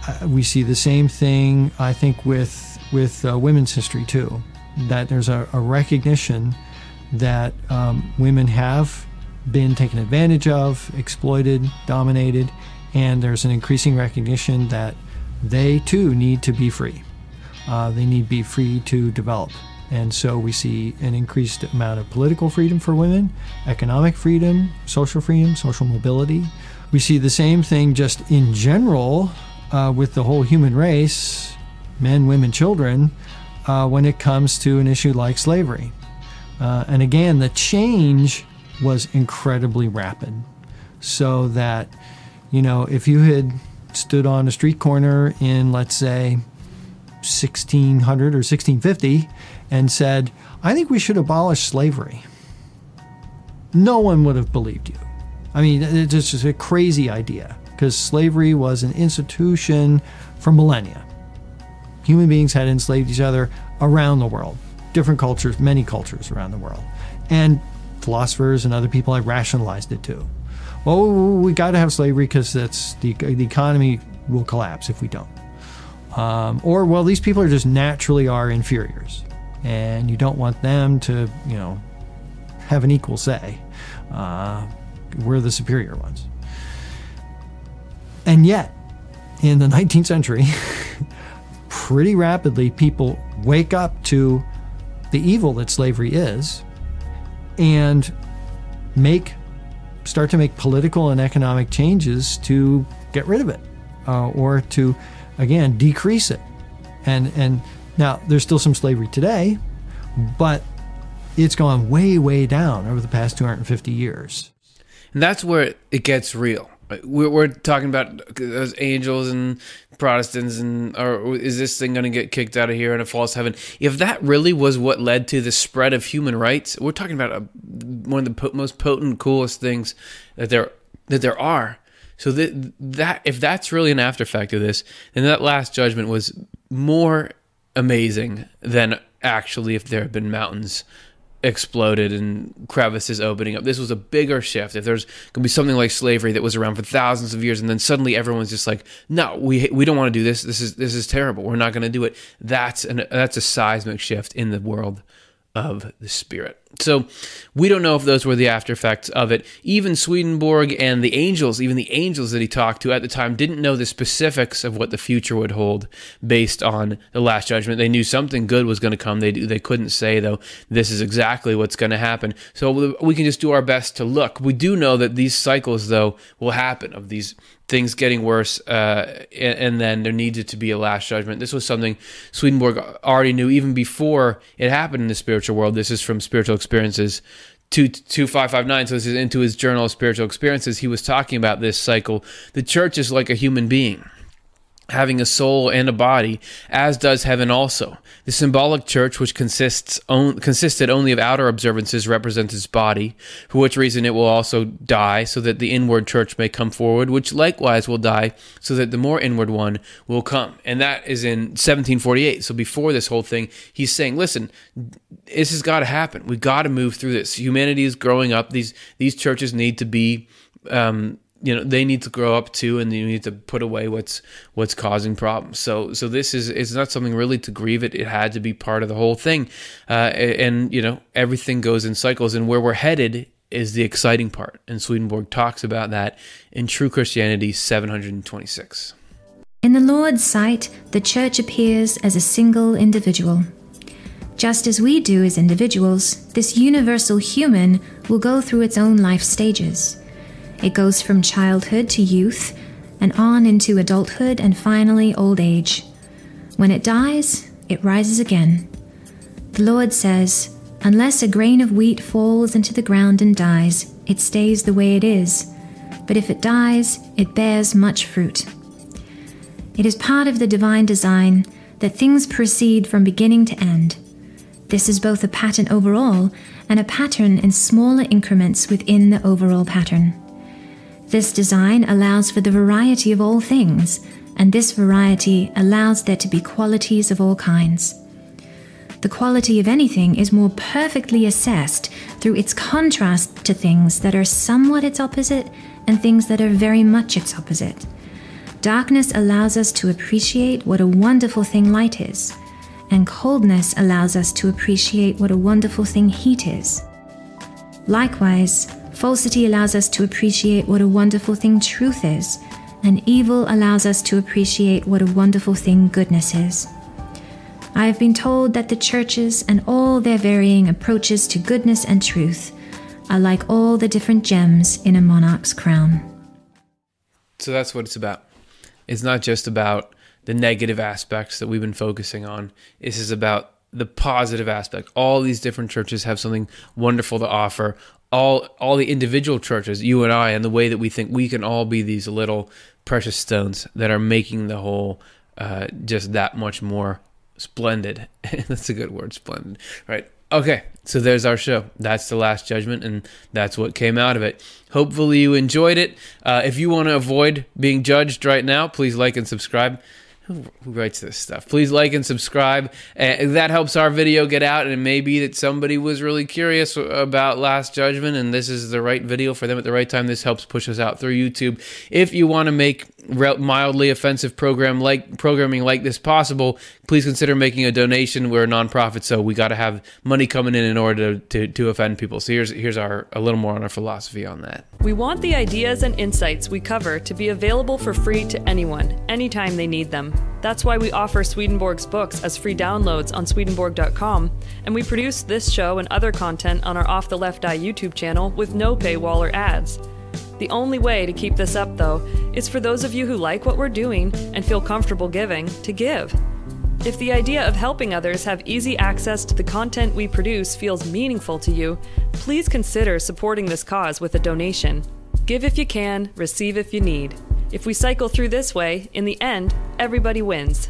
Uh, we see the same thing, I think, with with uh, women's history too. That there's a, a recognition that um, women have been taken advantage of, exploited, dominated, and there's an increasing recognition that they too need to be free. Uh, they need to be free to develop. And so we see an increased amount of political freedom for women, economic freedom, social freedom, social mobility. We see the same thing just in general uh, with the whole human race men, women, children uh, when it comes to an issue like slavery. Uh, and again, the change was incredibly rapid. So that, you know, if you had stood on a street corner in, let's say, 1600 or 1650 and said, I think we should abolish slavery, no one would have believed you. I mean, it's just a crazy idea because slavery was an institution for millennia human beings had enslaved each other around the world, different cultures, many cultures around the world. And philosophers and other people have rationalized it too. Well, we got to have slavery because that's the, the economy will collapse if we don't. Um, or, well, these people are just naturally our inferiors, and you don't want them to, you know, have an equal say. Uh, we're the superior ones. And yet, in the 19th century, pretty rapidly people wake up to the evil that slavery is and make start to make political and economic changes to get rid of it uh, or to again decrease it. And and now there's still some slavery today but it's gone way way down over the past 250 years. And that's where it gets real. We're, we're talking about those angels and Protestants, and or is this thing going to get kicked out of here in a false heaven? If that really was what led to the spread of human rights, we're talking about a, one of the most potent, coolest things that there that there are. So that that if that's really an after effect of this, then that last judgment was more amazing than actually if there had been mountains exploded and crevices opening up. This was a bigger shift. If there's going to be something like slavery that was around for thousands of years, and then suddenly everyone's just like, "No, we we don't want to do this. This is this is terrible. We're not going to do it." That's an that's a seismic shift in the world of the spirit. So we don't know if those were the after effects of it. Even Swedenborg and the angels, even the angels that he talked to at the time, didn't know the specifics of what the future would hold based on the last judgment. They knew something good was going to come. They they couldn't say though this is exactly what's going to happen. So we can just do our best to look. We do know that these cycles though will happen of these things getting worse, uh, and, and, then there needed to be a last judgment. This was something Swedenborg already knew even before it happened in the spiritual world. This is from Spiritual Experiences. 2559 so this is into his journal of spiritual experiences he was talking about this cycle the church is like a human being having a soul and a body, as does heaven also. The symbolic church, which consists on, consisted only of outer observances, represents its body, for which reason it will also die, so that the inward church may come forward, which likewise will die, so that the more inward one will come. And that is in 1748. So before this whole thing, he's saying, listen, this has got to happen. We've got to move through this. Humanity is growing up. These these churches need to be um, you know they need to grow up too and you need to put away what's what's causing problems. So so this is it's not something really to grieve it. It had to be part of the whole thing. Uh, and you know everything goes in cycles and where we're headed is the exciting part. And swedenborg talks about that in true christianity 726 in the lord's sight the church appears as a single individual. Just as we do as individuals this universal human will go through its own life stages it goes from childhood to youth, and on into adulthood and finally old age. When it dies, it rises again. The Lord says, Unless a grain of wheat falls into the ground and dies, it stays the way it is. But if it dies, it bears much fruit. It is part of the divine design that things proceed from beginning to end. This is both a pattern overall and a pattern in smaller increments within the overall pattern. This design allows for the variety of all things, and this variety allows there to be qualities of all kinds. The quality of anything is more perfectly assessed through its contrast to things that are somewhat its opposite and things that are very much its opposite. Darkness allows us to appreciate what a wonderful thing light is, and coldness allows us to appreciate what a wonderful thing heat is. Likewise, Falsity allows us to appreciate what a wonderful thing truth is, and evil allows us to appreciate what a wonderful thing goodness is. I have been told that the churches and all their varying approaches to goodness and truth are like all the different gems in a monarch's crown. So that's what it's about. It's not just about the negative aspects that we've been focusing on. This is about the positive aspect. All these different churches have something wonderful to offer all all the individual churches, you and I, and the way that we think we can all be these little precious stones that are making the whole uh, just that much more splendid. that's a good word, splendid, right? Okay, so there's our show. That's the last judgment, and that's what came out of it. Hopefully, you enjoyed it. Uh, if you want to avoid being judged right now, please like and subscribe who, writes this stuff? Please like and subscribe. Uh, that helps our video get out, and it may be that somebody was really curious about Last Judgment, and this is the right video for them at the right time. This helps push us out through YouTube. If you want to make mildly offensive program like programming like this possible, please consider making a donation. We're a nonprofit, so we got to have money coming in in order to, to, to offend people. So here's here's our a little more on our philosophy on that. We want the ideas and insights we cover to be available for free to anyone, anytime they need them. That's why we offer Swedenborg's books as free downloads on Swedenborg.com, and we produce this show and other content on our Off the Left Eye YouTube channel with no paywall or ads. The only way to keep this up, though, is for those of you who like what we're doing and feel comfortable giving to give. If the idea of helping others have easy access to the content we produce feels meaningful to you, please consider supporting this cause with a donation. Give if you can, receive if you need. If we cycle through this way, in the end, everybody wins.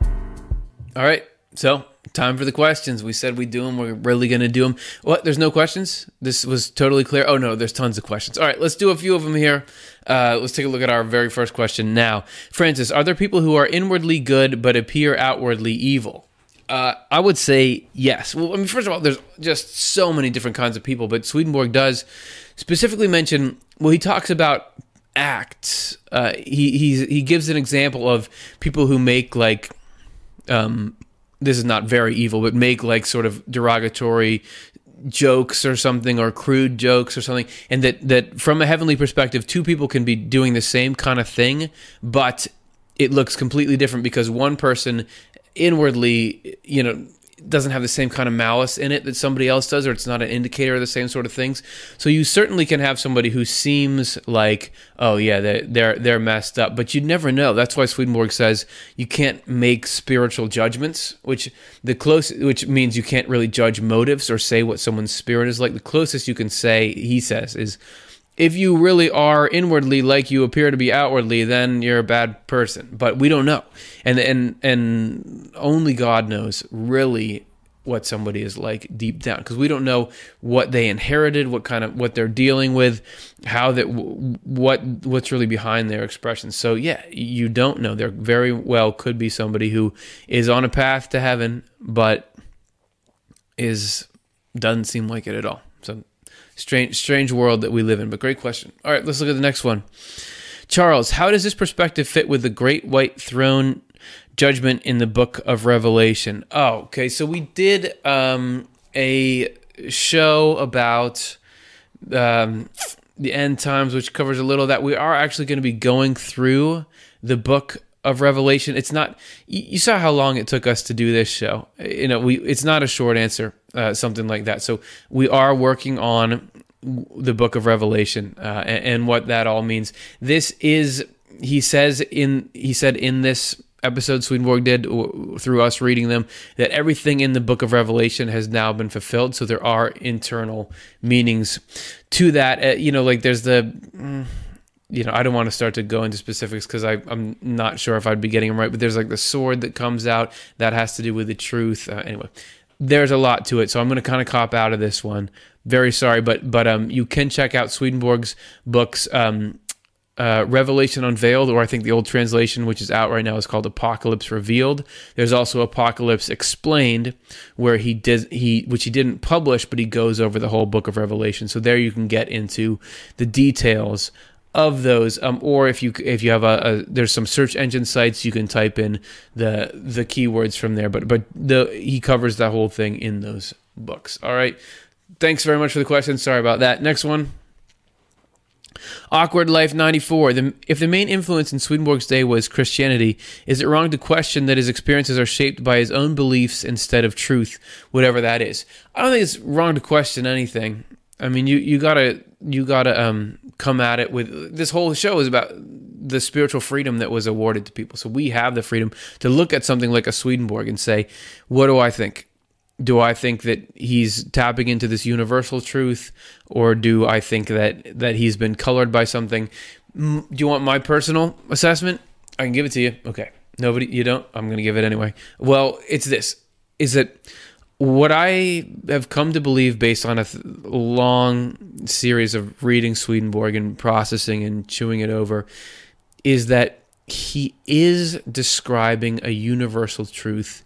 All right, so time for the questions. We said we'd do them. We're really going to do them. What? There's no questions? This was totally clear. Oh, no, there's tons of questions. All right, let's do a few of them here. Uh, let's take a look at our very first question now. Francis, are there people who are inwardly good but appear outwardly evil? Uh, I would say yes. Well, I mean, first of all, there's just so many different kinds of people, but Swedenborg does specifically mention, well, he talks about acts. Uh, he, he gives an example of people who make like um, this is not very evil, but make like sort of derogatory jokes or something or crude jokes or something and that that from a heavenly perspective two people can be doing the same kind of thing but it looks completely different because one person inwardly you know doesn't have the same kind of malice in it that somebody else does, or it's not an indicator of the same sort of things. So you certainly can have somebody who seems like, oh yeah, they're they're, they're messed up, but you never know. That's why Swedenborg says you can't make spiritual judgments, which the close, which means you can't really judge motives or say what someone's spirit is like. The closest you can say, he says, is if you really are inwardly like you appear to be outwardly, then you're a bad person. But we don't know, and and and only God knows really what somebody is like deep down because we don't know what they inherited, what kind of what they're dealing with, how that what what's really behind their expressions. So yeah, you don't know. There very well could be somebody who is on a path to heaven, but is doesn't seem like it at all. So Strange, strange world that we live in. But great question. All right, let's look at the next one. Charles, how does this perspective fit with the great white throne judgment in the book of Revelation? Oh, okay. So we did um, a show about um, the end times, which covers a little of that. We are actually going to be going through the book of Revelation. It's not. You saw how long it took us to do this show. You know, we. It's not a short answer, uh, something like that. So we are working on the book of Revelation uh, and, and what that all means. This is. He says in. He said in this episode Swedenborg did through us reading them that everything in the book of Revelation has now been fulfilled. So there are internal meanings to that. Uh, you know, like there's the. Mm, you know, I don't want to start to go into specifics because I'm not sure if I'd be getting them right, but there's like the sword that comes out that has to do with the truth. Uh, anyway, there's a lot to it, so I'm going to kind of cop out of this one. Very sorry, but but um, you can check out Swedenborg's books. Um, uh, Revelation Unveiled, or I think the old translation, which is out right now, is called Apocalypse Revealed. There's also Apocalypse Explained, where he did he, which he didn't publish, but he goes over the whole book of Revelation. So there you can get into the details of those. Um, or if you if you have a, a, there's some search engine sites you can type in the the keywords from there. But but the he covers that whole thing in those books. All right. Thanks very much for the question. Sorry about that. Next one. Awkward Life 94. The, if the main influence in Swedenborg's day was Christianity, is it wrong to question that his experiences are shaped by his own beliefs instead of truth, whatever that is? I don't think it's wrong to question anything. I mean, you, you gotta you gotta um, come at it with this whole show is about the spiritual freedom that was awarded to people. So we have the freedom to look at something like a Swedenborg and say, what do I think? do I think that he's tapping into this universal truth, or do I think that that he's been colored by something? Do you want my personal assessment? I can give it to you. Okay. Nobody, you don't. I'm going to give it anyway. Well, it's this: is that what I have come to believe based on a th- long series of reading Swedenborg and processing and chewing it over is that he is describing a universal truth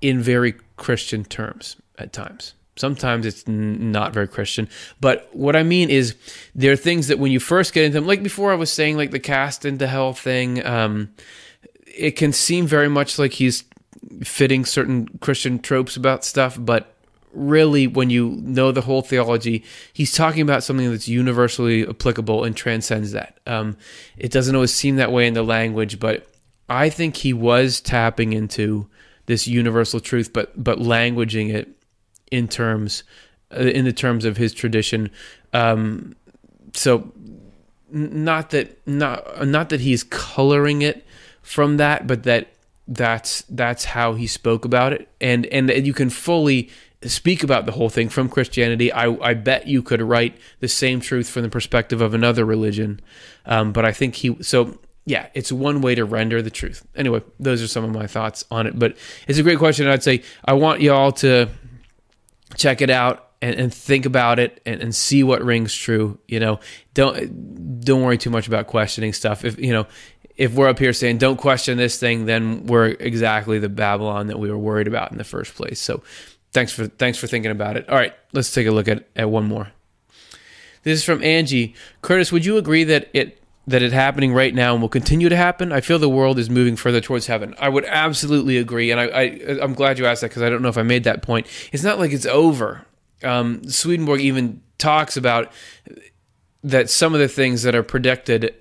in very Christian terms at times. Sometimes it's n- not very Christian. But what I mean is, there are things that when you first get into them, like before I was saying, like the cast into hell thing, um, it can seem very much like he's fitting certain Christian tropes about stuff. But really, when you know the whole theology, he's talking about something that's universally applicable and transcends that. Um, it doesn't always seem that way in the language, but I think he was tapping into this universal truth, but but languaging it in terms uh, in the terms of his tradition. Um, so not that not not that he's coloring it from that, but that that's that's how he spoke about it, and and you can fully speak about the whole thing from Christianity. I, I bet you could write the same truth from the perspective of another religion, um, but I think he so yeah, it's one way to render the truth. Anyway, those are some of my thoughts on it. But it's a great question. I'd say I want y'all to check it out and, and think about it and, and, see what rings true. You know, don't don't worry too much about questioning stuff. If you know, if we're up here saying don't question this thing, then we're exactly the Babylon that we were worried about in the first place. So thanks for thanks for thinking about it. All right, let's take a look at, at one more. This is from Angie. Curtis, would you agree that it that it's happening right now and will continue to happen. I feel the world is moving further towards heaven. I would absolutely agree, and I, I am glad you asked that because I don't know if I made that point. It's not like it's over. Um, Swedenborg even talks about that some of the things that are predicted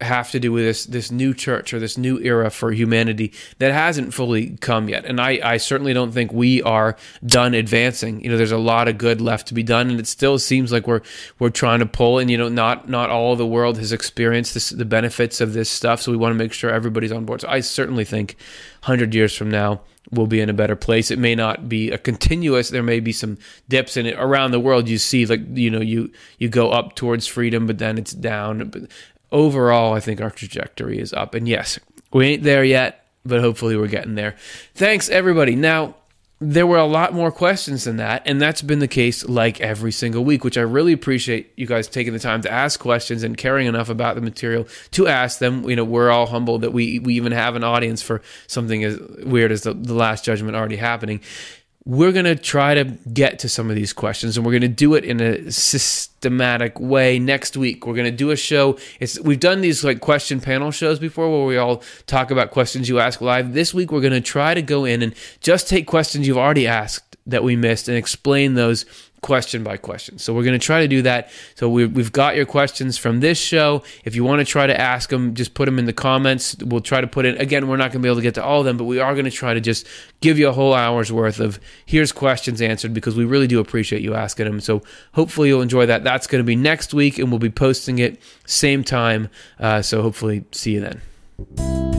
have to do with this this new church or this new era for humanity that hasn't fully come yet. And I, I certainly don't think we are done advancing. You know, there's a lot of good left to be done, and it still seems like we're we're trying to pull. And you know, not not all of the world has experienced this, the benefits of this stuff. So we want to make sure everybody's on board. So I certainly think, hundred years from now, we'll be in a better place. It may not be a continuous. There may be some dips in it around the world. You see, like you know, you you go up towards freedom, but then it's down. Overall, I think our trajectory is up. And yes, we ain't there yet, but hopefully we're getting there. Thanks, everybody. Now, there were a lot more questions than that, and that's been the case like every single week, which I really appreciate you guys taking the time to ask questions and caring enough about the material to ask them. You know, we're all humbled that we we even have an audience for something as weird as the, the Last Judgment already happening we're going to try to get to some of these questions and we're going to do it in a systematic way next week. We're going to do a show. It's we've done these like question panel shows before where we all talk about questions you ask live. This week we're going to try to go in and just take questions you've already asked that we missed and explain those question by question. So we're going to try to do that. So we, we've got your questions from this show. If you want to try to ask them, just put them in the comments. We'll try to put in. Again, we're not going to be able to get to all of them, but we are going to try to just give you a whole hour's worth of here's questions answered because we really do appreciate you asking them. So hopefully you'll enjoy that. That's going to be next week, and we'll be posting it same time. Uh, so hopefully see you then.